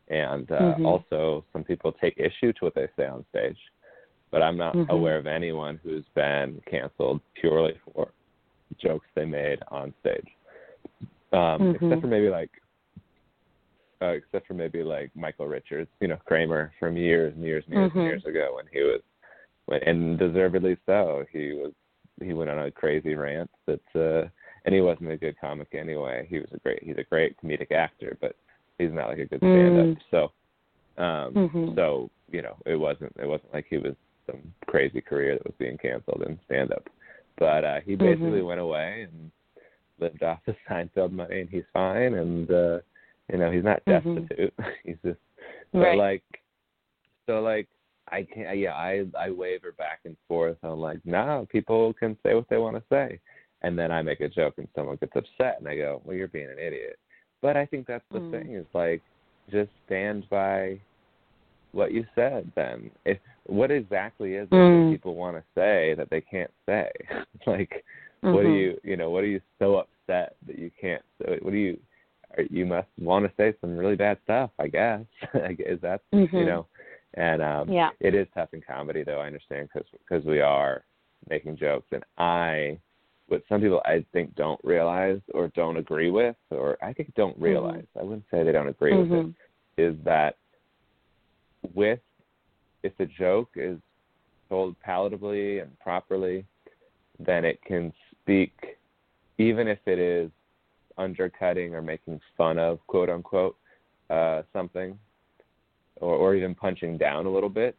and uh, Mhm. also some people take issue to what they say on stage. But I'm not Mhm. aware of anyone who's been canceled purely for jokes they made on stage, um, Mhm. except for maybe like, uh, except for maybe like Michael Richards, you know, Kramer from years and years and years and years ago when he was, when, and deservedly so. He was he went on a crazy rant that uh and he wasn't a good comic anyway. He was a great he's a great comedic actor, but he's not like a good stand up. So um Mhm. so, you know, it wasn't it wasn't like he was some crazy career that was being canceled in stand up. But uh he basically Mhm. went away and lived off the Seinfeld money and he's fine and uh you know, he's not Mhm. destitute. he's just so Right. like so like I can't. Yeah, I I waver back and forth. I'm like, no, people can say what they want to say, and then I make a joke and someone gets upset, and I go, well, you're being an idiot. But I think that's the Mm. thing is like, just stand by what you said. Then, if what exactly is it Mm. that people want to say that they can't say? like, what do Mhm. you you know? What are you so upset that you can't? say What do you? You must want to say some really bad stuff, I guess. is that you Mhm. know? And um, Yeah. it is tough in comedy, though. I understand cuz because we are making jokes, and I, what some people I think don't realize or don't agree with, or I think don't Mm-hmm. realize. I wouldn't say they don't agree with it. Mhm. Is that with if the joke is told palatably and properly, then it can speak, even if it is undercutting or making fun of quote unquote uh, something or, or even punching down a little bit,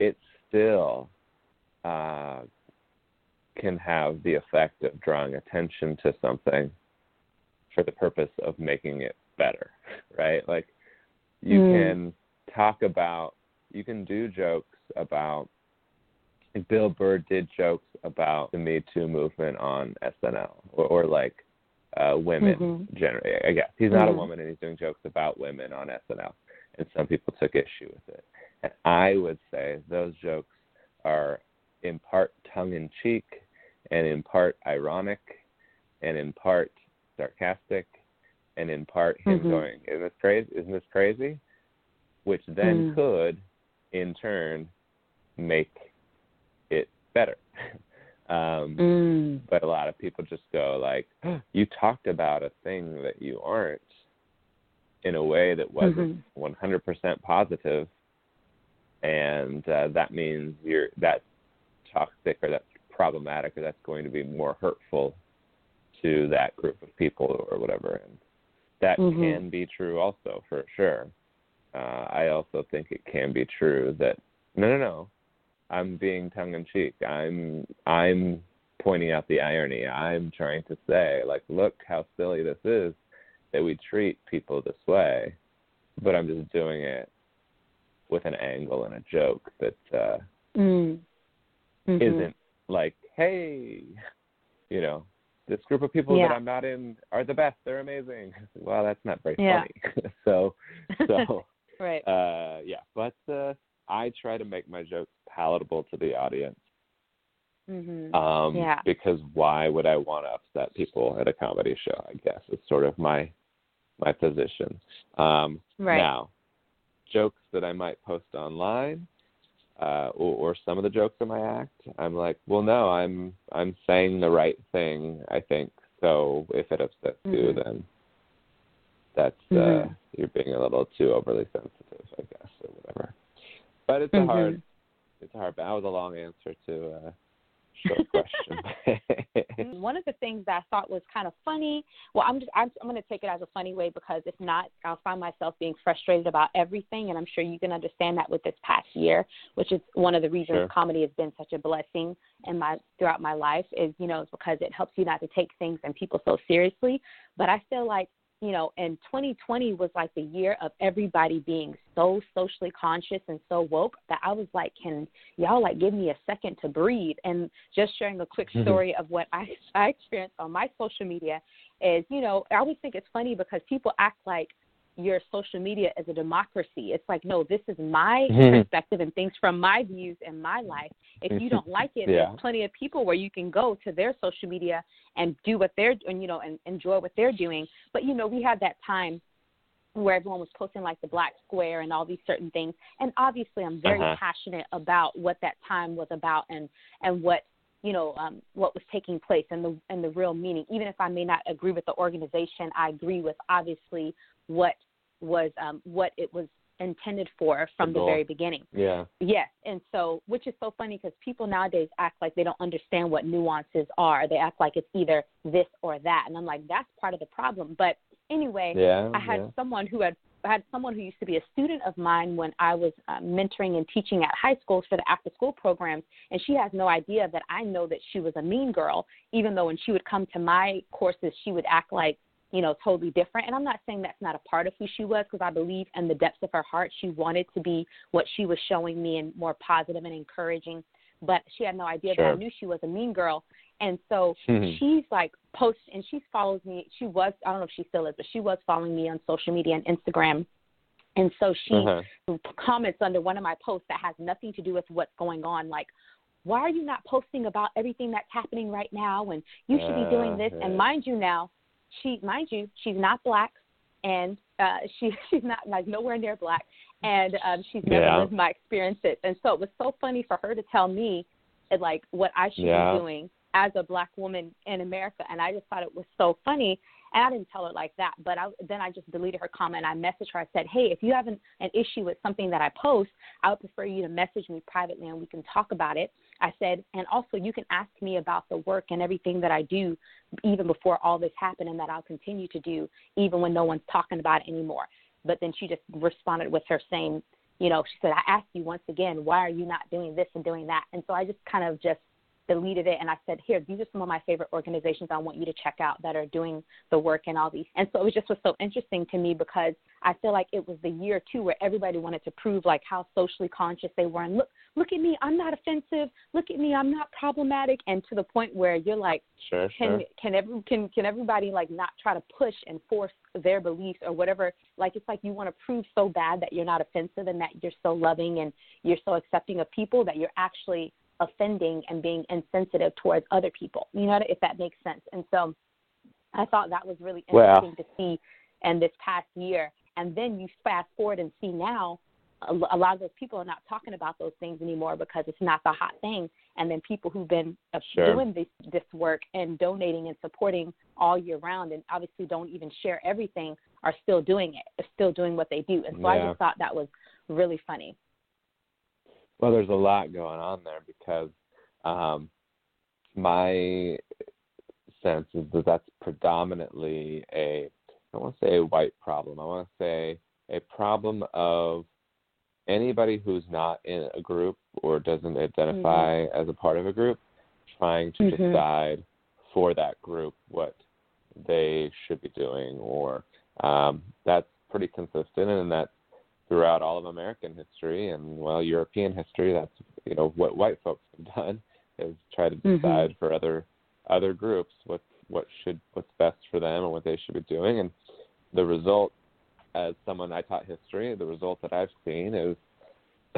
it still uh, can have the effect of drawing attention to something for the purpose of making it better, right? Like you Mm. can talk about, you can do jokes about. like Bill Burr did jokes about the Me Too movement on SNL, or, or like uh, women Mhm. generally. I guess he's not a Mhm. woman, and he's doing jokes about women on SNL and some people took issue with it. And I would say those jokes are in part tongue in cheek and in part ironic and in part sarcastic and in part him Mhm. going, Isn't this crazy isn't this crazy? which then Mm. could, in turn, make it better. um, Mm. but a lot of people just go like, "You talked about a thing that you aren't," in a way that wasn't Mhm. 100% positive, and uh, that means you're that toxic or that's problematic or that's going to be more hurtful to that group of people or whatever. And that Mhm. can be true also for sure. Uh, I also think it can be true that no, no, no, I'm being tongue in cheek. I'm I'm pointing out the irony. I'm trying to say like, look how silly this is that we treat people this way, but I'm just doing it with an angle and a joke that uh, Mm. Mhm. not like, hey, you know, this group of people Yeah. that I'm not in are the best. They're amazing. Well, that's not very Yeah. funny. so, so right. uh, yeah. But uh, I try to make my jokes palatable to the audience. Mhm. Um, Yeah. Because why would I want to upset people at a comedy show? I guess is sort of my my position. Um, Right. Now, jokes that I might post online, uh, or, or some of the jokes in my act, I'm like, well, no, I'm I'm saying the right thing. I think so. If it upsets you, Mhm. then that's uh, Mhm. you're being a little too overly sensitive, I guess, or whatever. But it's a Mhm. hard it's a hard. That was a long answer to a short question. One of the things that I thought was kind of funny. Well, I'm just I'm, I'm going to take it as a funny way because if not, I'll find myself being frustrated about everything, and I'm sure you can understand that with this past year, which is one of the reasons Sure. comedy has been such a blessing in my throughout my life. Is you know it's because it helps you not to take things and people so seriously. But I feel like you know, and 2020 was like the year of everybody being so socially conscious and so woke that I was like, can y'all like give me a second to breathe? And just sharing a quick Mhm. story of what I I experienced on my social media is, you know, I always think it's funny because people act like your social media as a democracy. It's like, no, this is my Mhm. perspective and things from my views and my life. If you don't like it, Yeah. there's plenty of people where you can go to their social media and do what they're and you know and enjoy what they're doing. But you know, we had that time where everyone was posting like the black square and all these certain things. And obviously, I'm very Uh-huh. passionate about what that time was about and and what you know um, what was taking place and the and the real meaning. Even if I may not agree with the organization, I agree with obviously what was um, what it was intended for from the goal. very beginning. yeah. Yes, and so which is so funny because people nowadays act like they don't understand what nuances are. They act like it's either this or that, and I'm like, that's part of the problem. But anyway, Yeah. I had yeah. someone who had I had someone who used to be a student of mine when I was uh, mentoring and teaching at high schools for the after school programs, and she has no idea that I know that she was a mean girl, even though when she would come to my courses, she would act like you know totally different. And I'm not saying that's not a part of who she was because I believe in the depths of her heart she wanted to be what she was showing me and more positive and encouraging. But she had no idea that I knew she was a mean girl, and so Mhm. she's like post and she follows me she was i don't know if she still is but she was following me on social media and instagram and so she Uh-huh. comments under one of my posts that has nothing to do with what's going on like why are you not posting about everything that's happening right now and you should be doing this and mind you now she mind you she's not black and uh she she's not like nowhere near black and um she's never Yeah. lived my experiences and so it was so funny for her to tell me uh, like what I should Yeah. be doing as a black woman in America and I just thought it was so funny and I didn't tell her like that but I then I just deleted her comment I messaged her I said hey if you have an, an issue with something that I post I would prefer you to message me privately and we can talk about it I said and also you can ask me about the work and everything that I do even before all this happened and that I'll continue to do even when no one's talking about it anymore but then she just responded with her saying you know, she said, I asked you once again, why are you not doing this and doing that? And so I just kind of just deleted it and I said, here, these are some of my favorite organizations I want you to check out that are doing the work and all these. And so it was just was so interesting to me because I feel like it was the year too where everybody wanted to prove like how socially conscious they were and look look at me, I'm not offensive. Look at me, I'm not problematic and to the point where you're like Sure, can sure. can every can can everybody like not try to push and force their beliefs or whatever like it's like you want to prove so bad that you're not offensive and that you're so loving and you're so accepting of people that you're actually offending and being insensitive towards other people you know if that makes sense and so i thought that was really interesting to see in this past year and then you fast forward and see now a, lot of those people are not talking about those things anymore because it's not the hot thing. And then people who've been uh, Sure. doing this this work and donating and supporting all year round, and obviously don't even share everything, are still doing it. Are still doing what they do. And so I just thought that was really funny. Well, there's a lot going on there because um, my sense is that that's predominantly a I don't want to say a white problem. I want to say a problem of anybody who's not in a group or doesn't identify as a part of a group trying to Mhm. decide for that group what they should be doing or um, that's pretty consistent and that's throughout all of American history and well European history that's you know what white folks have done is try to Mhm. decide for other other groups what what should what's best for them and what they should be doing and the result as someone I taught history the result that I've seen is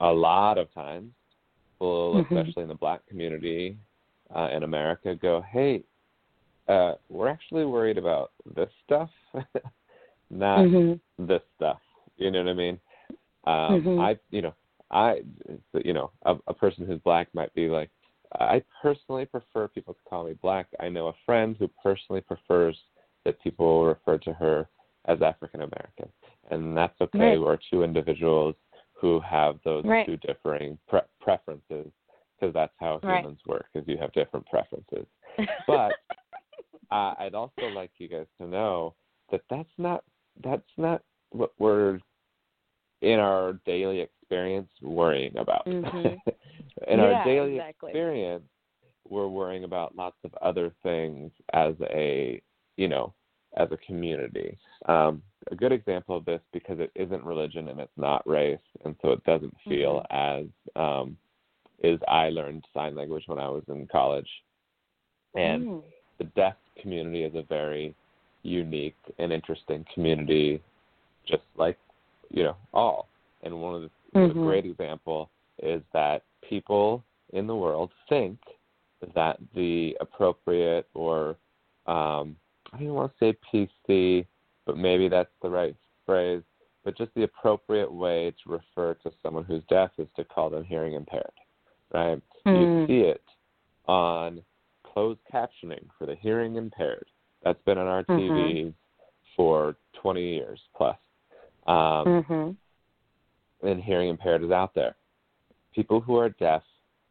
a lot of times people Mhm. especially in the black community uh, in America go hey uh, we're actually worried about this stuff not Mhm. this stuff. You know what I mean? Um, Mhm. I, you know, I, you know, a, a person who's black might be like, I personally prefer people to call me black. I know a friend who personally prefers that people refer to her as African American, and that's okay. Right. We're two individuals who have those Right. two differing pre- preferences because that's how Right. humans work. Is you have different preferences. But uh, I'd also like you guys to know that that's not that's not what we're in our daily experience worrying about. Mhm. in Yeah, our daily exactly. experience, we're worrying about lots of other things as a you know as a community. Um, a good example of this because it isn't religion and it's not race, and so it doesn't feel as um, is I learned sign language when I was in college, and Mm. the deaf community is a very unique and interesting community, just like you know all. And one of the a Mhm. great example is that people in the world think that the appropriate or um, I don't want to say PC, but maybe that's the right phrase. But just the appropriate way to refer to someone who's deaf is to call them hearing impaired, right? You Mm. see it on closed captioning for the hearing impaired. That's been on our Mhm. TVs for 20 years plus. Um, Mhm. and hearing impaired is out there. People who are deaf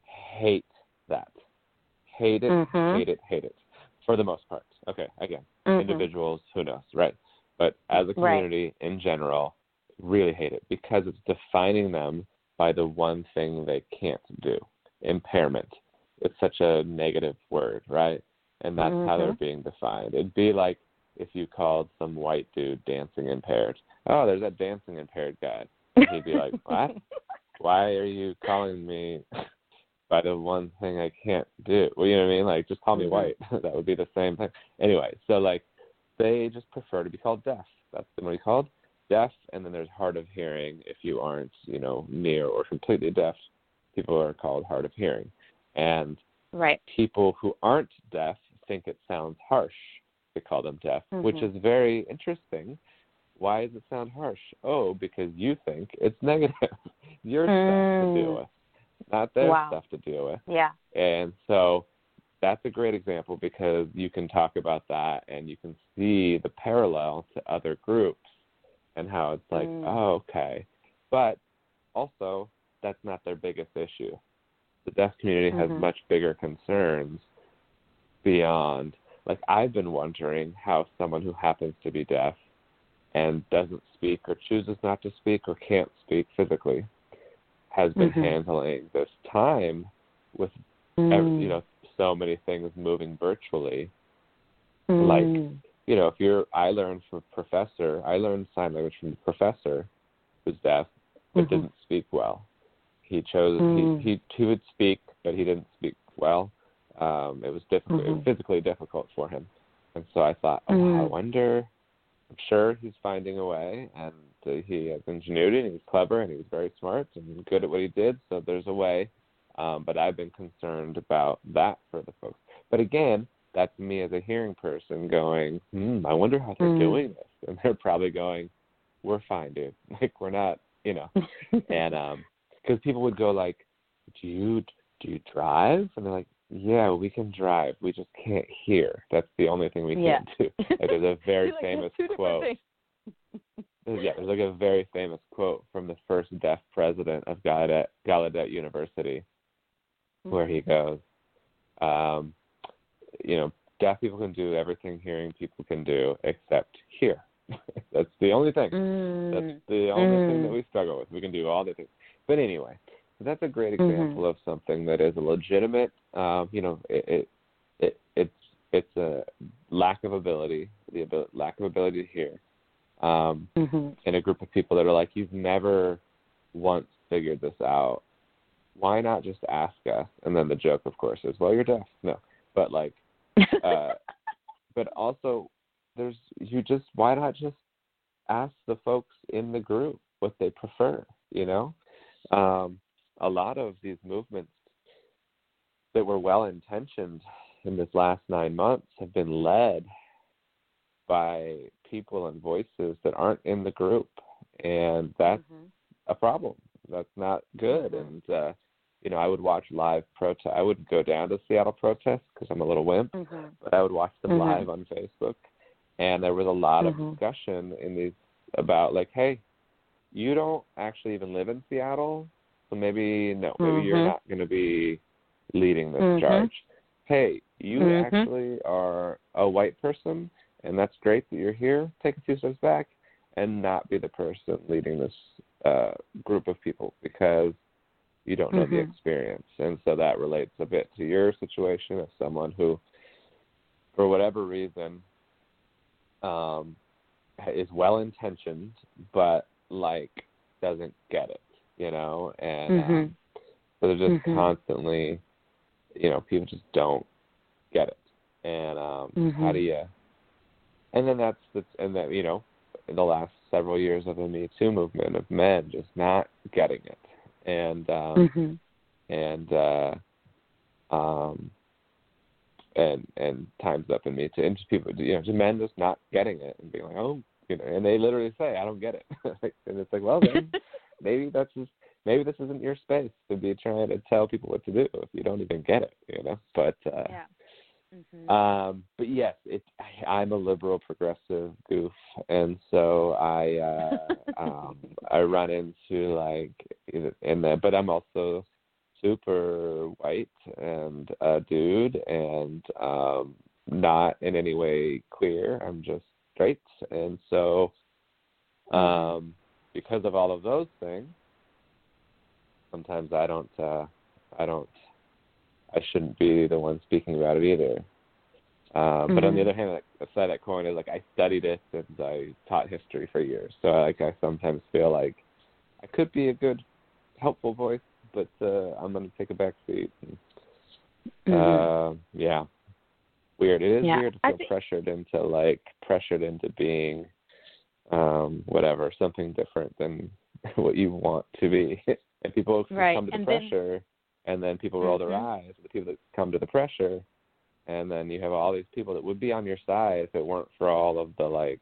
hate that. Hate it, Mhm. hate it, hate it. For the most part. Okay, again, Mhm. individuals, who knows, right? But as a Right. community in general, really hate it because it's defining them by the one thing they can't do impairment. It's such a negative word, right? And that's how they're Mhm. being defined. It'd be like if you called some white dude dancing impaired. Oh, there's that dancing impaired guy. And he'd be like, What? Why are you calling me by the one thing I can't do? Well, you know what I mean? Like, just call me Mhm. white. that would be the same thing. Anyway, so like, they just prefer to be called deaf. That's what you called deaf, and then there's hard of hearing. If you aren't, you know, near or completely deaf, people are called hard of hearing. And Right. people who aren't deaf think it sounds harsh to call them deaf, which Mhm. is very interesting. Why does it sound harsh? Oh, because you think it's negative. Your stuff to deal Mm. with, not their Wow. stuff to deal with. Yeah. And so that's a great example because you can talk about that and you can see the parallel to other groups and how it's like, Mm. oh, okay. But also, that's not their biggest issue. The deaf community has Mhm. much bigger concerns beyond. Like, I've been wondering how someone who happens to be deaf and doesn't speak or chooses not to speak or can't speak physically has been Mhm. handling this time with Mm. ev you know so many things moving virtually like- Mm. you know if you're i learned from a professor i learned sign language from a professor who's deaf but Mhm. didn't speak well he chose Mm. he, he he would speak but he didn't speak well um it was difficult Mhm. physically difficult for him and so i thought oh i Mm. wonder i'm sure he's finding a way and uh, he has ingenuity and he's clever and he was very smart and good at what he did so there's a way um, but I've been concerned about that for the folks. But again, that's me as a hearing person going, hmm, I wonder how they're Mm. doing this. And they're probably going, we're fine, dude. Like, we're not you know. and um, because people would go like, "Do you do you drive?" And they're like, "Yeah, we can drive. We just can't hear. That's the only thing we Yeah. can't do." Like, there's a very like, famous "There's two different quote. yeah, there's like a very famous quote from the first deaf president of Gallaudet, Gallaudet University, where he goes, um, you know, deaf people can do everything hearing people can do except hear. That's the only thing. Mm. That's the only thing Mm. that we struggle with. We can do all the things. But anyway, that's a great Mhm. example of something that is a legitimate, um, you know, it, it, it it's it's a lack of ability, the abil- lack of ability to hear, um, Mhm. in a group of people that are like, you've never once figured this out. Why not just ask us? And then the joke, of course, is, well, you're deaf. No, but like, uh, but also, there's you just why not just ask the folks in the group what they prefer? You know, um, a lot of these movements that were well intentioned in this last nine months have been led by people and voices that aren't in the group, and that's Mhm. a problem. That's not good. Mhm. And uh, you know, I would watch live protest. I wouldn't go down to Seattle protests because I'm a little wimp, Mhm. but I would watch them Mhm. live on Facebook. And there was a lot of Mhm. discussion in these about like, hey, you don't actually even live in Seattle, so maybe no, maybe you're Mhm. not going to be leading this Mhm. charge. Hey, you Mhm. actually are a white person, and that's great that you're here. Take a few steps back and not be the person leading this uh, group of people because you don't know the Mhm. experience. And so that relates a bit to your situation as someone who, for whatever reason, um, is well intentioned, but like doesn't get it, you know? And um, Mhm. so they're just Mhm. constantly, you know, people just don't get it. And um, how Mhm. do you? And then that's the and that you know, in the last several years of the Me Too movement of men just not getting it, and um, Mhm. and uh, um, and and times up in Me Too, and just people, you know, just men just not getting it and being like, oh, you know, and they literally say, I don't get it, and it's like, well then, maybe that's just maybe this isn't your space to be trying to tell people what to do if you don't even get it, you know. But uh, yeah. Mhm. um, but yes, it. I, I'm a liberal progressive goof, and so I uh, um, I run into like in that, but I'm also super white and a dude, and um, not in any way queer. I'm just straight, and so um, because of all of those things, sometimes I don't. Uh, I don't. I shouldn't be the one speaking about it either. Um, But on the Mhm. other hand, like, the side of that coin is like I studied it and I taught history for years, so like I sometimes feel like I could be a good, helpful voice, but uh, I'm going to take a back seat. And, Mhm. uh, yeah, weird. It is Yeah, weird to feel think- pressured into like pressured into being, um, whatever, something different than what you want to be, and people Right, come to the and then- pressure, and then people roll their Mhm. eyes. The people that come to the pressure, and then you have all these people that would be on your side if it weren't for all of the like,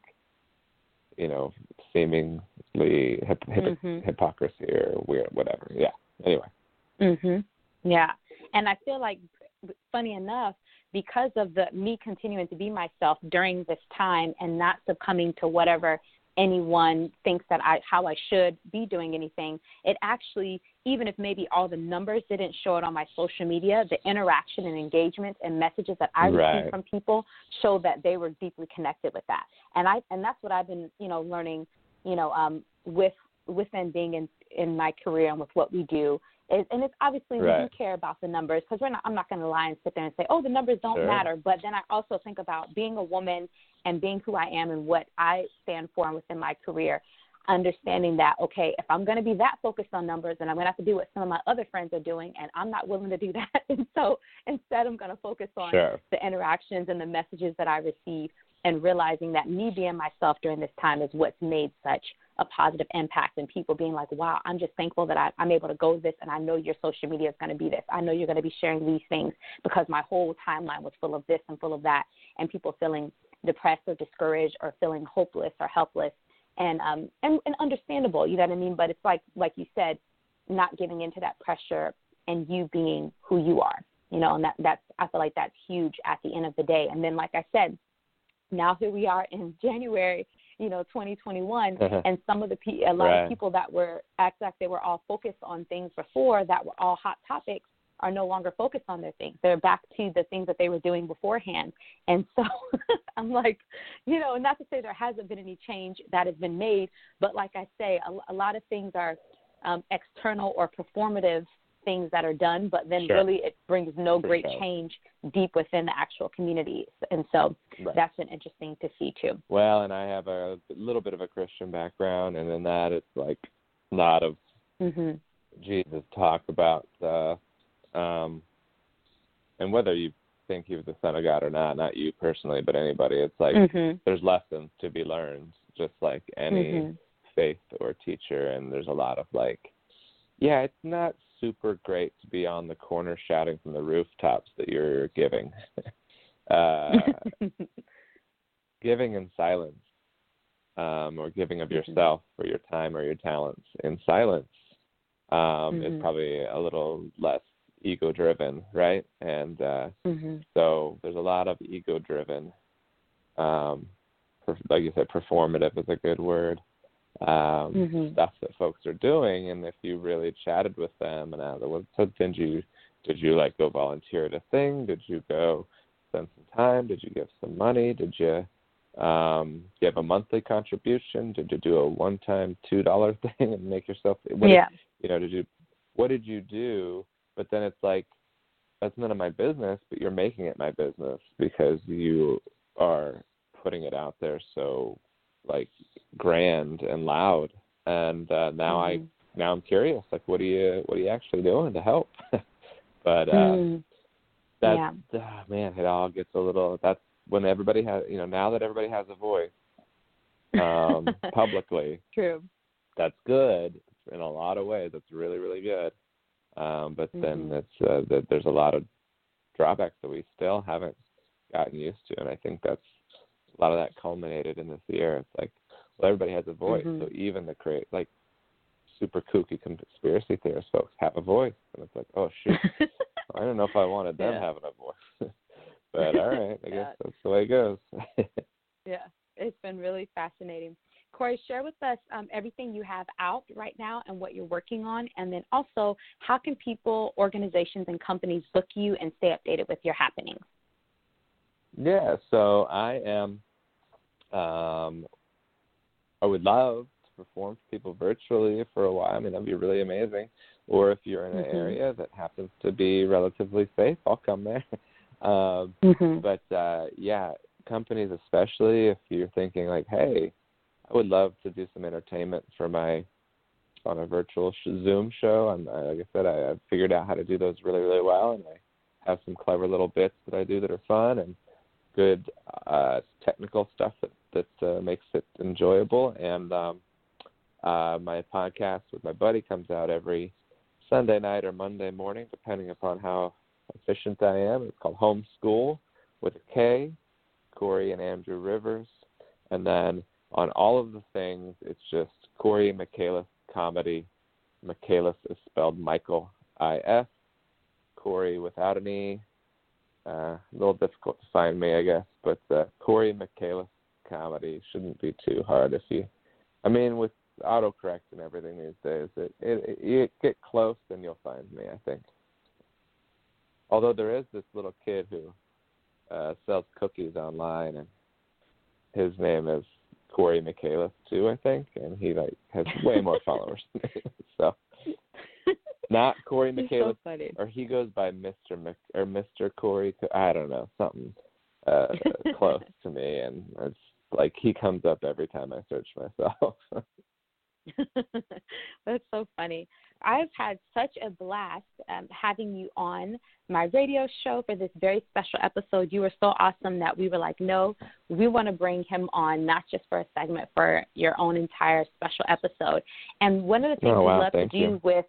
you know, seemingly hip, hip, Mhm. hypocrisy or weird, whatever. Yeah. Anyway. Mhm. Yeah. And I feel like funny enough because of the me continuing to be myself during this time and not succumbing to whatever anyone thinks that I how I should be doing anything, it actually even if maybe all the numbers didn't show it on my social media, the interaction and engagement and messages that I Right. received from people showed that they were deeply connected with that. And I and that's what I've been, you know, learning, you know, um with within being in in my career and with what we do is, and it's obviously we do care about the numbers because we're not. I'm not going to lie and sit there and say, oh, the numbers don't Sure. matter. But then I also think about being a woman and being who I am and what I stand for and within my career. Understanding that, okay, if I'm going to be that focused on numbers, then I'm going to have to do what some of my other friends are doing, and I'm not willing to do that. And so instead, I'm going to focus on Sure. the interactions and the messages that I receive and realizing that me being myself during this time is what's made such a positive impact and people being like, wow, I'm just thankful that I, I'm able to go this and I know your social media is going to be this. I know you're going to be sharing these things because my whole timeline was full of this and full of that and people feeling depressed or discouraged or feeling hopeless or helpless and um and, and understandable. You know what I mean? But it's like like you said, not giving into that pressure and you being who you are. You know, and that that's I feel like that's huge at the end of the day. And then like I said, now here we are in January you know 2021 uh-huh. and some of the pe- a lot right. of people that were act like they were all focused on things before that were all hot topics are no longer focused on their things they're back to the things that they were doing beforehand and so i'm like you know not to say there hasn't been any change that has been made but like i say a, a lot of things are um, external or performative things that are done, but then sure. really it brings no For great sure. change deep within the actual communities. And so right. that's been interesting to see too. Well, and I have a little bit of a Christian background, and in that it's like a lot of mm-hmm. Jesus talk about, uh, um, and whether you think he was the son of God or not, not you personally, but anybody, it's like mm-hmm. there's lessons to be learned, just like any mm-hmm. faith or teacher, and there's a lot of like, yeah, it's not super great to be on the corner shouting from the rooftops that you're giving. uh, giving in silence, um, or giving of mm-hmm. yourself or your time or your talents in silence um, mm-hmm. is probably a little less ego driven, right? And uh, mm-hmm. so there's a lot of ego driven, um, like you said, performative is a good word um, mm-hmm. stuff that folks are doing. And if you really chatted with them and asked, well, so did you did you like go volunteer at a thing? Did you go spend some time? Did you give some money? Did you um give a monthly contribution? Did you do a one time two dollar thing and make yourself what yeah. Did, you know, did you what did you do? But then it's like that's none of my business, but you're making it my business because you are putting it out there so like grand and loud. And uh, now mm. I now I'm curious, like what are you what are you actually doing to help? but uh, mm. that yeah. oh, man, it all gets a little. That's when everybody has you know now that everybody has a voice um, publicly. True. That's good in a lot of ways. That's really really good. Um, but mm-hmm. then it's uh, that there's a lot of drawbacks that we still haven't gotten used to, and I think that's a lot of that culminated in this year. It's like, well, everybody has a voice, mm-hmm. so even the create like super kooky conspiracy theorist folks have a voice, and it's like, oh shoot, I don't know if I wanted them yeah. having a voice, but all right, I yeah. guess that's the way it goes. yeah, it's been really fascinating. Cory, share with us um, everything you have out right now and what you're working on, and then also how can people, organizations, and companies book you and stay updated with your happenings? Yeah, so I am um, I would love to perform for people virtually for a while. I mean, that'd be really amazing. Or if you're in an mm-hmm. area that happens to be relatively safe, I'll come there. um, mm-hmm. But uh, yeah, companies, especially if you're thinking like, hey, I would love to do some entertainment for my on a virtual sh- Zoom show. And uh, like I said, I, I've figured out how to do those really, really well, and I have some clever little bits that I do that are fun and good uh, technical stuff that that uh, makes it enjoyable. And um, uh, my podcast with my buddy comes out every Sunday night or Monday morning, depending upon how efficient I am. It's called Homeschool with a K, Cory and Andrew Rivers. And then on all of the things, it's just Cory Michaelis Comedy. Michaelis is spelled Michael I S. Cory without an E, uh, a little difficult to find me, I guess. But uh, Cory Michaelis comedy shouldn't be too hard if you. I mean, with autocorrect and everything these days, it, it, it you get close and you'll find me. I think. Although there is this little kid who uh, sells cookies online, and his name is Corey Michaelis too, I think, and he like has way more followers than me. So not Corey Michaelis, so or he goes by Mister Mc, or Mister Corey. I don't know something uh, close to me, and it's like he comes up every time I search myself. That's so funny. I've had such a blast um, having you on my radio show for this very special episode. You were so awesome that we were like, no, we want to bring him on, not just for a segment, for your own entire special episode. And one of the things oh, wow, we love to do you. with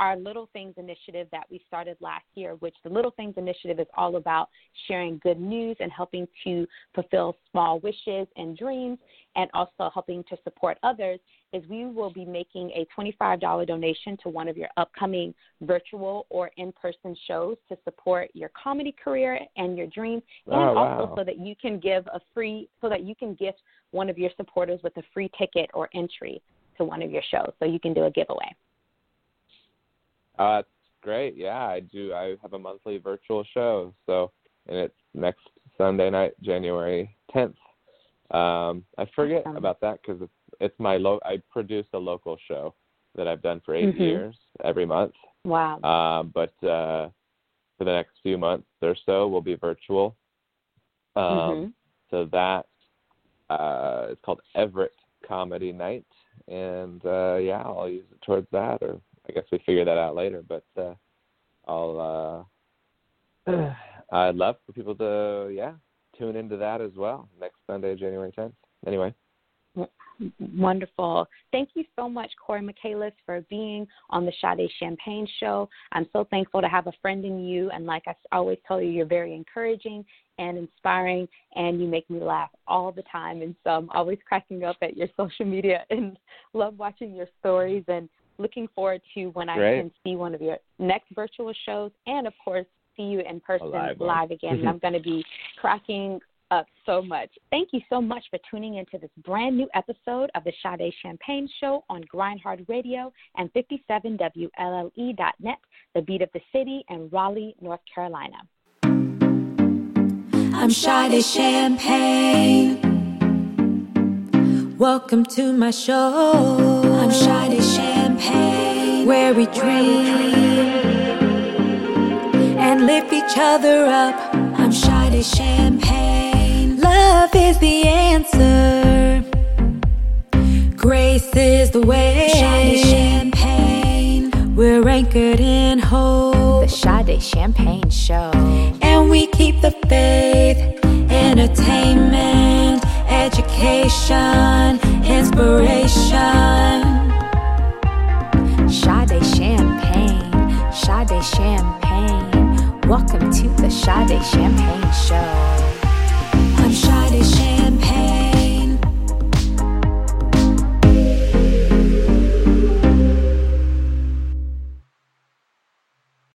our Little Things initiative that we started last year, which the Little Things initiative is all about sharing good news and helping to fulfill small wishes and dreams, and also helping to support others, is we will be making a $25 donation to one of your upcoming virtual or in person shows to support your comedy career and your dreams, oh, and Oh, also wow. so that you can give a free, so that you can gift one of your supporters with a free ticket or entry to one of your shows. So you can do a giveaway. Uh, that's great. Yeah, I do. I have a monthly virtual show, so and it's next Sunday night, January 10th. Um, I forget Awesome. about that because it's it's my lo- I produce a local show that I've done for 8 Mhm. years every month. Wow. Um, but uh, for the next few months or so, will be virtual. Um, Mhm. So that uh, it's called Everett Comedy Night, and uh, yeah, I'll use it towards that, or I guess we figure that out later. But uh, I'll uh, I'd love for people to yeah tune into that as well next Sunday, January 10th. Anyway, Wonderful. Thank you so much, Cory Michaelis, for being on the Sade Champagne Show. I'm so thankful to have a friend in you. And like I always tell you, you're very encouraging and inspiring, and you make me laugh all the time. And so I'm always cracking up at your social media and love watching your stories and looking forward to when I Great. can see one of your next virtual shows and, of course, see you in person live one. again. and I'm going to be cracking up so much. Thank you so much for tuning into this brand new episode of the Sade Champagne Show on Grindhard Radio and 57WLLE.net, the beat of the city in Raleigh, North Carolina. I'm Sade Champagne. Welcome to my show. I'm Sade Champagne, where we dream and lift each other up. I'm Sade Champagne. Love is the answer. Grace is the way. Sade Champagne. We're anchored in hope. The Sade Champagne Show. And we keep the faith, entertainment, education, inspiration. Champagne. Welcome to the Sade Champagne Show.